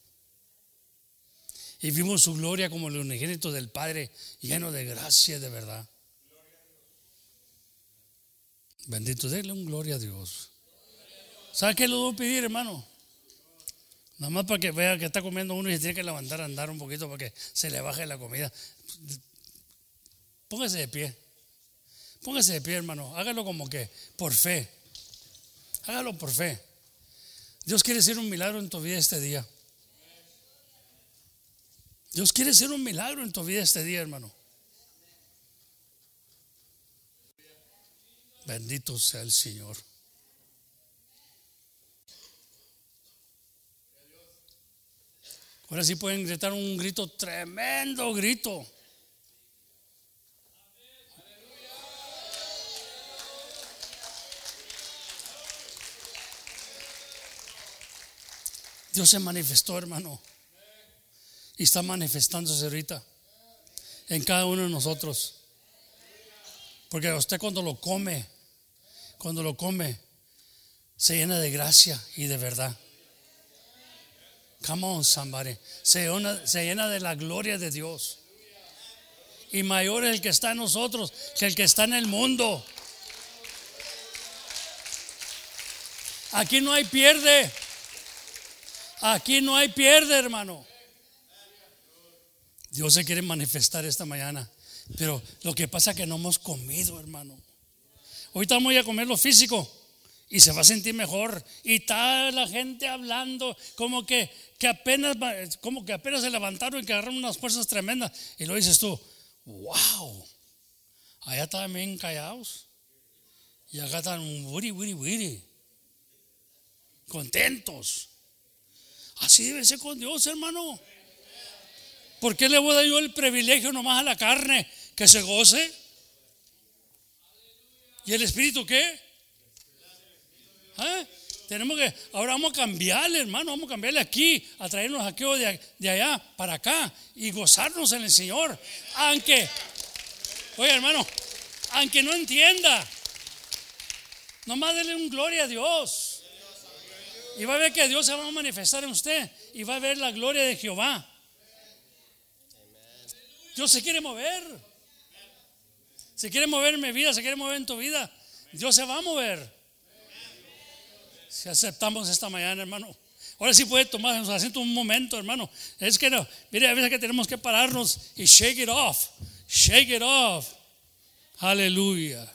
Y vimos su gloria como el unigénito del Padre, lleno de gracia y de verdad. Bendito, déle un gloria a Dios. ¿Sabe qué le voy a pedir, hermano? Nada más para que vea que está comiendo uno y tiene que levantar a andar un poquito para que se le baje la comida. Póngase de pie. Póngase de pie, hermano. Hágalo como que por fe. Hágalo por fe. Dios quiere hacer un milagro en tu vida este día. Dios quiere hacer un milagro en tu vida este día, hermano. Bendito sea el Señor. Ahora sí pueden gritar un grito, tremendo grito. Dios se manifestó, hermano. Y está manifestándose ahorita en cada uno de nosotros. Porque usted cuando lo come, cuando lo come, se llena de gracia y de verdad. Come on, somebody. Se llena, se llena de la gloria de Dios. Y mayor es el que está en nosotros que el que está en el mundo. Aquí no hay pierde. Aquí no hay pierde, hermano. Dios se quiere manifestar esta mañana. Pero lo que pasa es que no hemos comido, hermano. Ahorita vamos a comer lo físico y se va a sentir mejor. Y está la gente hablando como que, que apenas como que apenas se levantaron y que agarraron unas fuerzas tremendas. Y lo dices tú, wow, allá estaban bien callados. Y acá están wiri, wiri, wiri. Contentos. Así debe ser con Dios, hermano. ¿Por qué le voy a dar yo el privilegio nomás a la carne que se goce? ¿Y el espíritu qué? ¿Eh? Tenemos que, ahora vamos a cambiarle, hermano, vamos a cambiarle aquí, a traernos aquí de, de allá para acá y gozarnos en el Señor. Aunque, oye hermano, aunque no entienda, nomás dele un gloria a Dios. Y va a ver que Dios se va a manifestar en usted y va a ver la gloria de Jehová. Dios se quiere mover. Se quiere mover en mi vida, se quiere mover en tu vida. Dios se va a mover. Si aceptamos esta mañana, hermano. Ahora sí puede tomar asiento un momento, hermano. Es que no, mire, a veces que tenemos que pararnos y shake it off. Shake it off. Aleluya.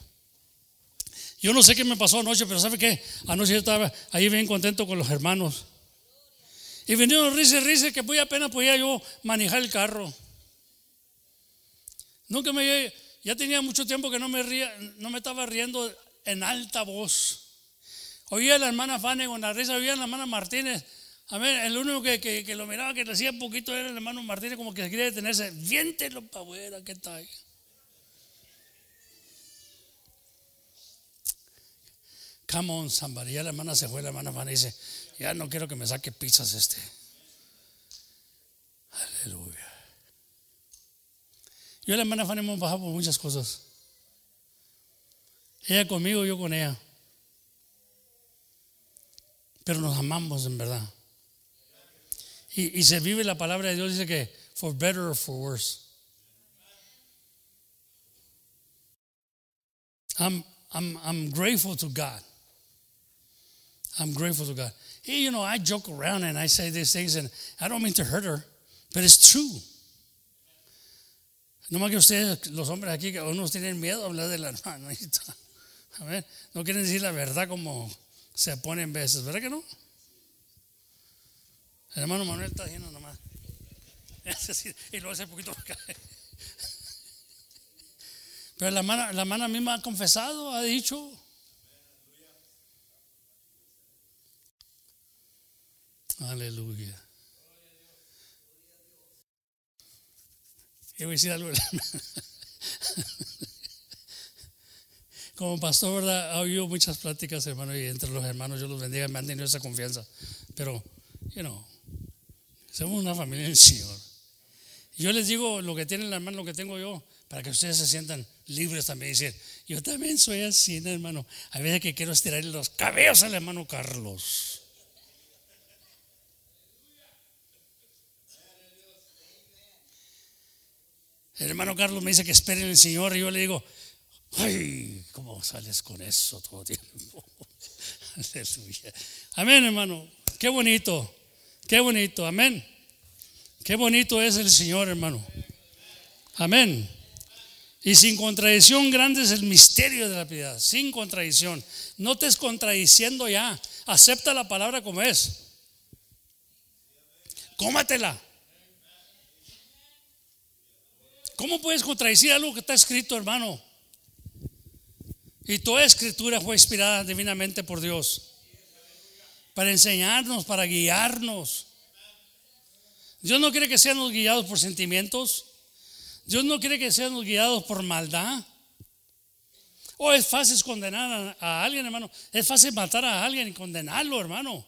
Yo no sé qué me pasó anoche, pero ¿sabe qué? Anoche yo estaba ahí bien contento con los hermanos. Y vinieron risa y risa que muy apenas podía yo manejar el carro. Nunca me ya tenía mucho tiempo que no me ría, no me estaba riendo en alta voz. Oía a la hermana Fanny con la risa, oía a la hermana Martínez. A ver, el único que, lo miraba que le hacía poquito era el hermano Martínez, como que quería detenerse. Viéntelo para afuera, ¿qué tal? Come on, somebody. Ya la hermana se fue, la hermana Fanny dice: Ya no quiero que me saque pizzas este. Aleluya. Yo y la hermana Fanny hemos bajado por muchas cosas. Ella conmigo, yo con ella pero nos amamos en verdad. Y, se vive la palabra de Dios, dice que for better or for worse. I'm, I'm, I'm grateful to God. I'm grateful to God. Hey, you know, I joke around and I say these things, and I don't mean to hurt her, but it's true. No más que ustedes, los hombres aquí, que unos tienen miedo a hablar de la hermanita. A ver, no quieren decir la verdad como se pone en veces, ¿verdad que no? El hermano Manuel está haciendo nomás. y lo hace poquito acá. Pero la hermana, la hermana misma ha confesado, ha dicho. Aleluya. Y voy a decir algo. Como pastor, ¿verdad? Ha habido muchas pláticas, hermano, y entre los hermanos yo los bendiga, me han tenido esa confianza. Pero, you know, somos una familia del Señor. Yo les digo lo que tiene la hermano, lo que tengo yo, para que ustedes se sientan libres también. Decir, yo también soy así, hermano. A veces que quiero estirarle los cabellos al hermano Carlos. El hermano Carlos me dice que espere en el Señor y yo le digo, ay, ¿cómo sales con eso todo tiempo? Aleluya. Amén, hermano. Qué bonito, qué bonito, amén. Qué bonito es el Señor, hermano. Amén. Y sin contradicción grande es el misterio de la piedad. Sin contradicción. No te es contradiciendo ya. Acepta la palabra como es. Cómatela. ¿Cómo puedes contradecir algo que está escrito, hermano? Y toda escritura fue inspirada divinamente por Dios. Para enseñarnos, para guiarnos. Dios no quiere que seamos guiados por sentimientos. Dios no quiere que seamos guiados por maldad. O es fácil condenar a, alguien, hermano. Es fácil matar a alguien y condenarlo, hermano.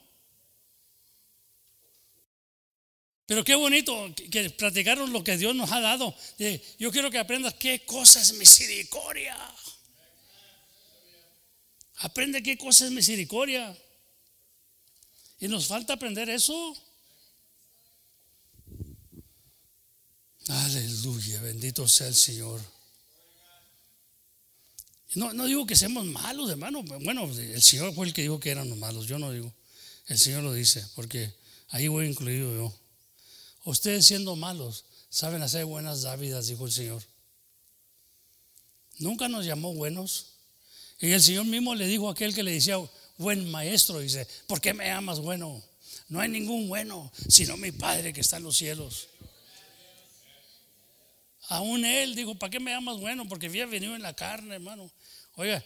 Pero qué bonito que platicaron lo que Dios nos ha dado. Yo quiero que aprendas qué cosa es misericordia. Aprende qué cosa es misericordia. Y nos falta aprender eso. Aleluya, bendito sea el Señor. No, no digo que seamos malos, hermano. Bueno, el Señor fue el que dijo que éramos malos. Yo no digo. El Señor lo dice, porque ahí voy incluido yo. Ustedes siendo malos saben hacer buenas dávidas, dijo el Señor. Nunca nos llamó buenos. Y el Señor mismo le dijo a aquel que le decía, buen maestro, dice, ¿por qué me amas bueno? No hay ningún bueno, sino mi Padre que está en los cielos. Aún él dijo, ¿para qué me amas bueno? Porque había venido en la carne, hermano. Oiga,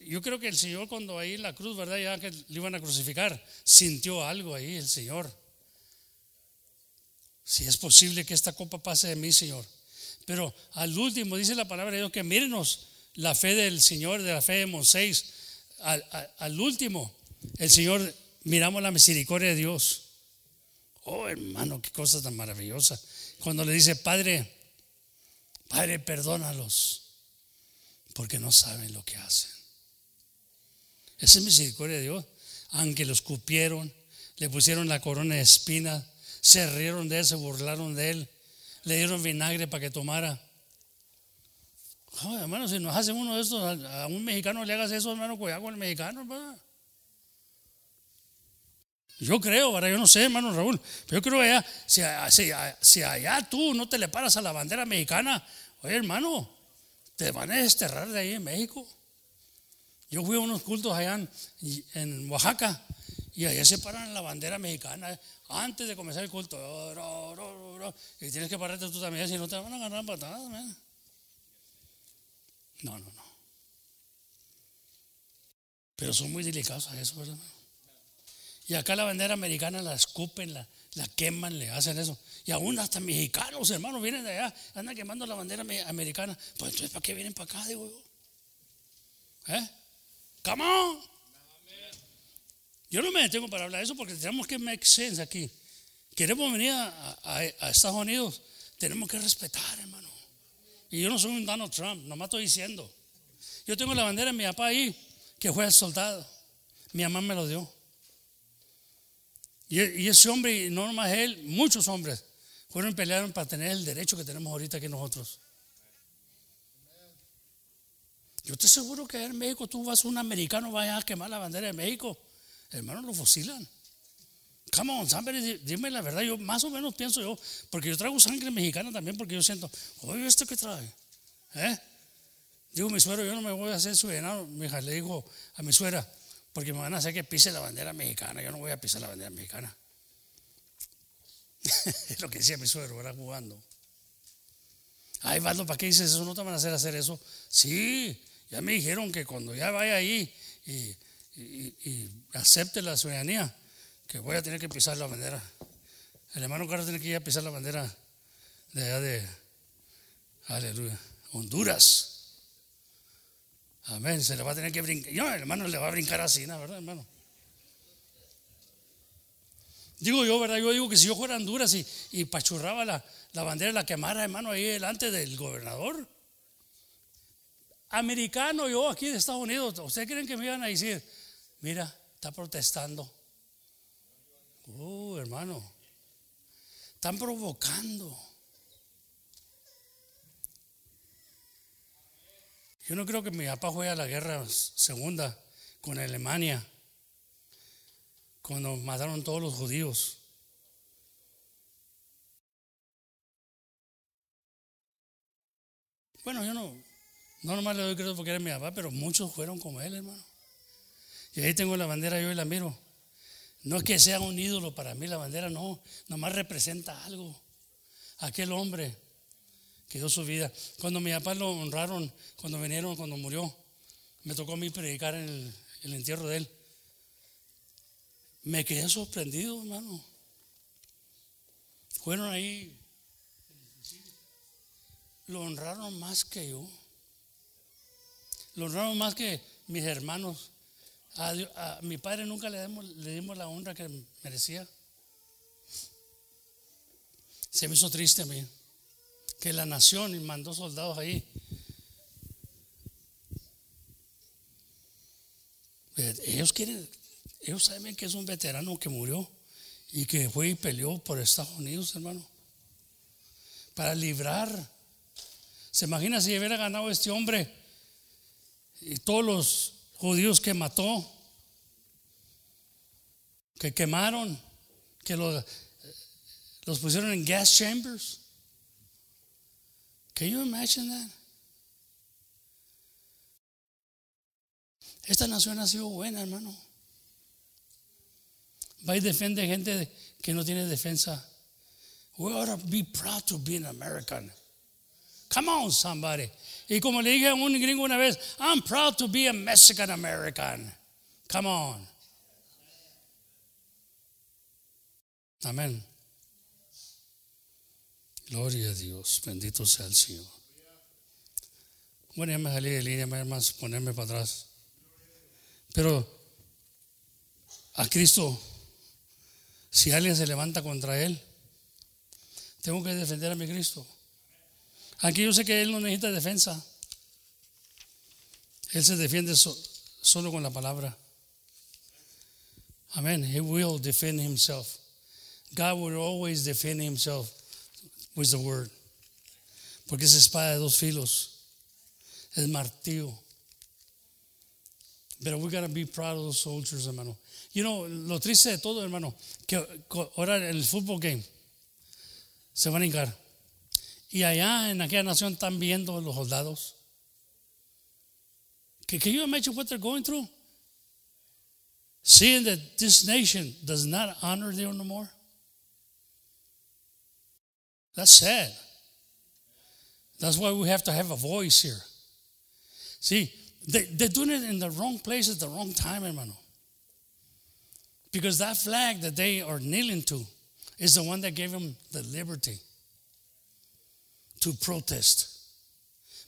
yo creo que el Señor cuando ahí en la cruz, ¿verdad? Ya que le iban a crucificar, sintió algo ahí el Señor. Si es posible que esta copa pase de mí, Señor. Pero al último dice la palabra de Dios que mírenos la fe del Señor, de la fe de Moisés. Al, último, el Señor, miramos la misericordia de Dios. Oh, hermano, qué cosa tan maravillosa. Cuando le dice, Padre, Padre, perdónalos, porque no saben lo que hacen. Esa es misericordia de Dios. Aunque los cupieron, le pusieron la corona de espinas se rieron de él, se burlaron de él, le dieron vinagre para que tomara. hermano, si nos hace uno de estos, a, un mexicano le hagas eso, hermano, cuidado con el mexicano, hermano. Yo creo, ¿verdad? yo no sé, hermano Raúl, pero yo creo que allá, si, si, allá tú no te le paras a la bandera mexicana, oye, hermano, te van a desterrar de ahí en México. Yo fui a unos cultos allá en, en Oaxaca y allá se paran la bandera mexicana antes de comenzar el culto. Y tienes que pararte tú también, si no te van a agarrar patadas. No, no, no. Pero son muy delicados a eso, ¿verdad? Y acá la bandera americana la escupen, la, la queman, le hacen eso. Y aún hasta mexicanos, hermanos, vienen de allá, andan quemando la bandera americana. Pues entonces, ¿para qué vienen para acá, digo yo? ¿Eh? Come on. Yo no me detengo para hablar de eso porque tenemos que make sense aquí. Queremos venir a, Estados Unidos, tenemos que respetar, hermano. Y yo no soy un Donald Trump, nomás estoy diciendo. Yo tengo la bandera de mi papá ahí, que fue el soldado. Mi mamá me lo dio. Y, ese hombre, y no nomás él, muchos hombres fueron y pelearon para tener el derecho que tenemos ahorita aquí nosotros. Yo te aseguro que en México tú vas un americano, vaya a quemar la bandera de México hermanos, lo fusilan. Come on, somebody, dime la verdad, yo más o menos pienso yo, porque yo traigo sangre mexicana también, porque yo siento, oye, ¿esto qué trae? ¿Eh? Digo, mi suero, yo no me voy a hacer su llenado. Mi hija le dijo a mi suegra, porque me van a hacer que pise la bandera mexicana, yo no voy a pisar la bandera mexicana. es lo que decía mi suero, era jugando. Ay, Valdo, ¿para qué dices eso? ¿No te van a hacer hacer eso? Sí, ya me dijeron que cuando ya vaya ahí y y, acepte la ciudadanía, que voy a tener que pisar la bandera. El hermano Carlos tiene que ir a pisar la bandera de allá de, Aleluya. Honduras. Amén. Se le va a tener que brincar. Yo, hermano, le va a brincar así, ¿no? ¿verdad, hermano? Digo yo, ¿verdad? Yo digo que si yo fuera a Honduras y, y pachurraba la, la bandera, la quemara, hermano, ahí delante del gobernador. Americano, yo aquí de Estados Unidos, ¿ustedes creen que me iban a decir, mira, está protestando? Oh, hermano, están provocando. Yo no creo que mi papá juegue a la guerra segunda con Alemania, cuando mataron todos los judíos. Bueno, yo no, no nomás le doy crédito porque era mi papá, pero muchos fueron como él, hermano. Y ahí tengo la bandera, yo y la miro. No es que sea un ídolo para mí la bandera, no, nomás representa algo. Aquel hombre que dio su vida. Cuando mi papá lo honraron, cuando vinieron, cuando murió, me tocó a mí predicar en el, el entierro de él. Me quedé sorprendido, hermano. Fueron ahí, lo honraron más que yo. Lo honraron más que mis hermanos. A, mi padre nunca le dimos, le dimos la honra que merecía. Se me hizo triste a mí que la nación mandó soldados ahí. Ellos quieren, ellos saben que es un veterano que murió y que fue y peleó por Estados Unidos, hermano, para librar. ¿Se imagina si hubiera ganado este hombre y todos los judíos que mató, que quemaron, que los, los pusieron en gas chambers. Can you imagine that? Esta nación ha sido buena, hermano. Va y defiende gente que no tiene defensa. We ought to be proud to be an American. Come on, somebody. Y como le dije a un gringo una vez, I'm proud to be a Mexican American. Come on. Amén. Gloria a Dios. Bendito sea el Señor. Bueno, ya me salí de línea, me más ponerme para atrás. Pero a Cristo, si alguien se levanta contra Él, tengo que defender a mi Cristo. Aquí yo sé que Él no necesita defensa. Él se defiende solo con la palabra. Amén. He will defend himself. God will always defend himself with the word. Porque es espada de dos filos. Es martillo. Pero we gotta be proud of those soldiers, hermano. You know, lo triste de todo, hermano, que ahora el football game se van a hincar. Y allá en aquella nación están viendo los soldados. Can, can you imagine what they're going through? Seeing that this nation does not honor them no more. That's sad. That's why we have to have a voice here. See, they, they're doing it in the wrong place at the wrong time, hermano. Because that flag that they are kneeling to is the one that gave them the liberty to protest,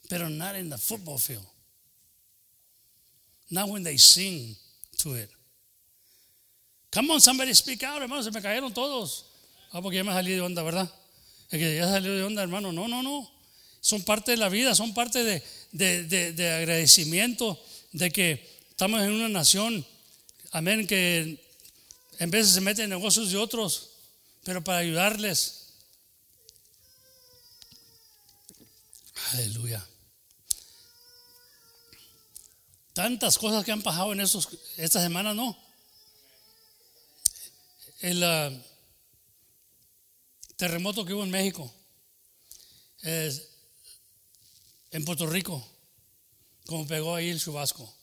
but not in the football field. Not when they sing to it. Come on, somebody speak out, hermano. Se me cayeron todos. Ah, porque ya me salí de onda, ¿verdad? Es que ya salió de onda, hermano. No, no, no. Son parte de la vida, son parte de, de, de, de agradecimiento de que estamos en una nación, amén, que en veces se mete en negocios de otros, pero para ayudarles. Aleluya. Tantas cosas que han pasado en estos, esta semana, ¿no? El uh, terremoto que hubo en México, en Puerto Rico, como pegó ahí el chubasco.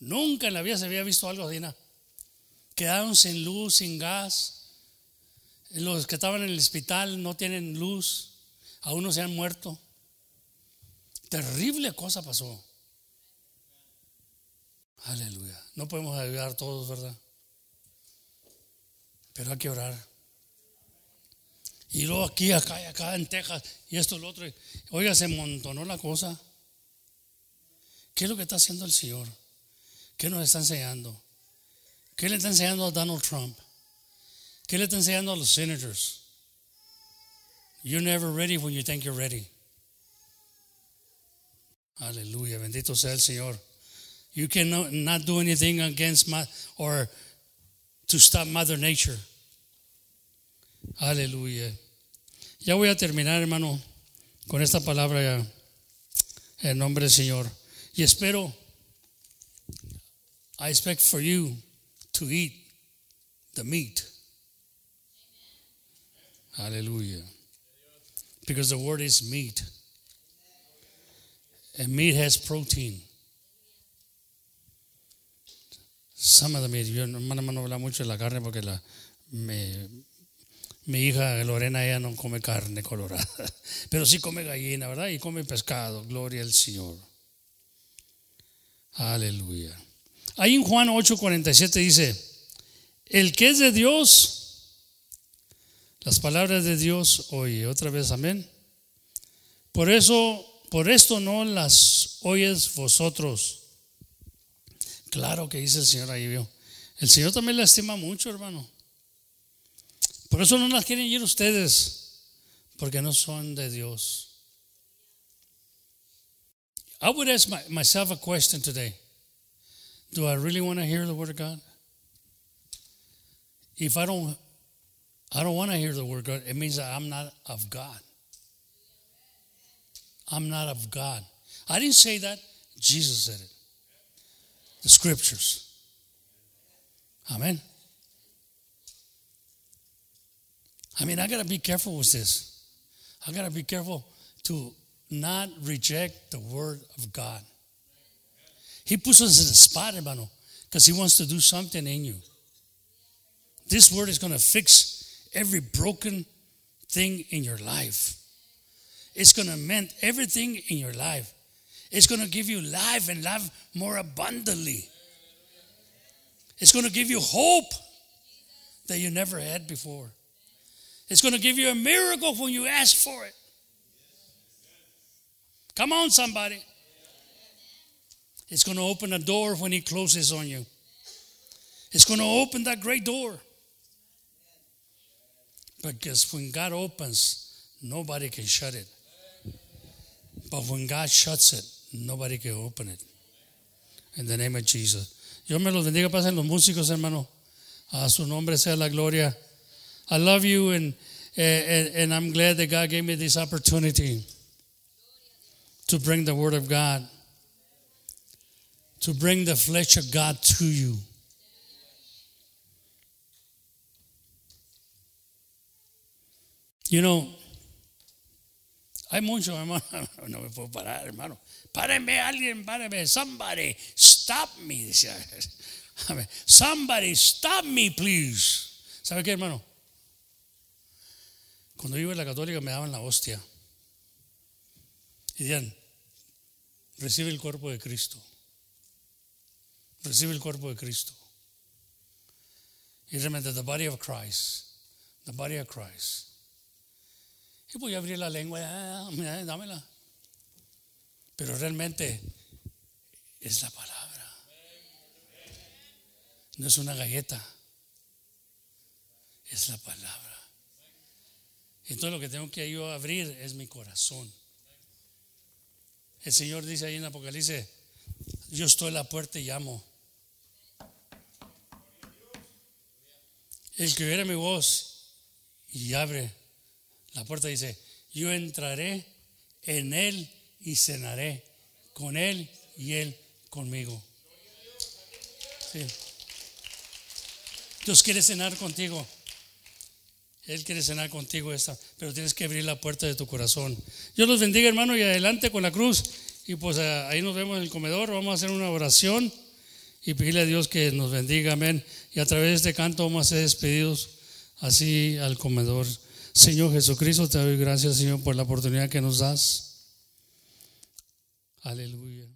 Nunca en la vida se había visto algo así. Quedaron sin luz, sin gas. Los que estaban en el hospital no tienen luz. Aún no se han muerto. Terrible cosa pasó. Aleluya. No podemos ayudar todos, ¿verdad? Pero hay que orar. Y luego aquí, acá y acá en Texas y esto y lo otro. Oiga, se montonó la cosa. ¿Qué es lo que está haciendo el Señor? ¿Qué nos está enseñando? ¿Qué le está enseñando a Donald Trump? ¿Qué le está enseñando a los senators? You're never ready when you think you're ready. Aleluya, bendito sea el Señor. You cannot not do anything against my or to stop Mother Nature. Aleluya. Ya voy a terminar, hermano, con esta palabra ya. En nombre del Señor. Y espero, I expect for you to eat the meat. Hallelujah. Because the word is meat. And meat has protein. Some of the meat, yo no, no, habla mucho de la carne porque la, mi hija Lorena ella no come carne colorada, pero sí come gallina, ¿verdad? Y come pescado, gloria al Señor. Aleluya. Ahí en Juan 8:47 dice, el que es de Dios, las palabras de Dios, oye, otra vez, amén. Por eso, por esto no las oyes vosotros. Claro que dice el Señor ahí, vio. El Señor también la estima mucho, hermano. Por eso no las quieren ir ustedes, porque no son de Dios. I would ask my, myself a question today. Do I really want to hear the word of God? If I don't I don't want to hear the word of God, it means that I'm not of God. I'm not of God. I didn't say that, Jesus said it. The scriptures. Amen. I mean, I got to be careful with this. I got to be careful to not reject the word of God. He puts us in a spot, hermano, because he wants to do something in you. This word is going to fix every broken thing in your life. It's going to mend everything in your life. It's going to give you life and life more abundantly. It's going to give you hope that you never had before. It's going to give you a miracle when you ask for it. Come on, somebody. It's going to open a door when He closes on you. It's going to open that great door. Because when God opens, nobody can shut it. But when God shuts it, nobody can open it. In the name of Jesus. Dios me los bendiga, pasen los músicos, hermano. A su nombre sea la gloria. I love you and, and, and I'm glad that God gave me this opportunity to bring the Word of God, to bring the flesh of God to you. You know, hay mucho, hermano. No me puedo parar, hermano. Párenme, alguien, párenme. Somebody, stop me. Decía. Somebody, stop me, please. ¿Sabe qué, hermano? Cuando iba a la católica me daban la hostia. Y decían, recibe el cuerpo de Cristo. Recibe el cuerpo de Cristo. Y realmente, the body of Christ. The body of Christ. Y voy a abrir la lengua, dámela. Pero realmente es la palabra. No es una galleta. Es la palabra. Entonces lo que tengo que yo abrir es mi corazón. El Señor dice ahí en Apocalipsis, yo estoy en la puerta y llamo. El que oiga mi voz y abre la puerta dice, yo entraré en él y cenaré con él y él conmigo. Dios quiere cenar contigo. Él quiere cenar contigo esta, pero tienes que abrir la puerta de tu corazón. Dios los bendiga, hermano, y adelante con la cruz. Y pues eh, ahí nos vemos en el comedor. Vamos a hacer una oración y pedirle a Dios que nos bendiga, amén. Y a través de este canto vamos a ser despedidos así al comedor. Señor Jesucristo, te doy gracias, Señor, por la oportunidad que nos das. Aleluya.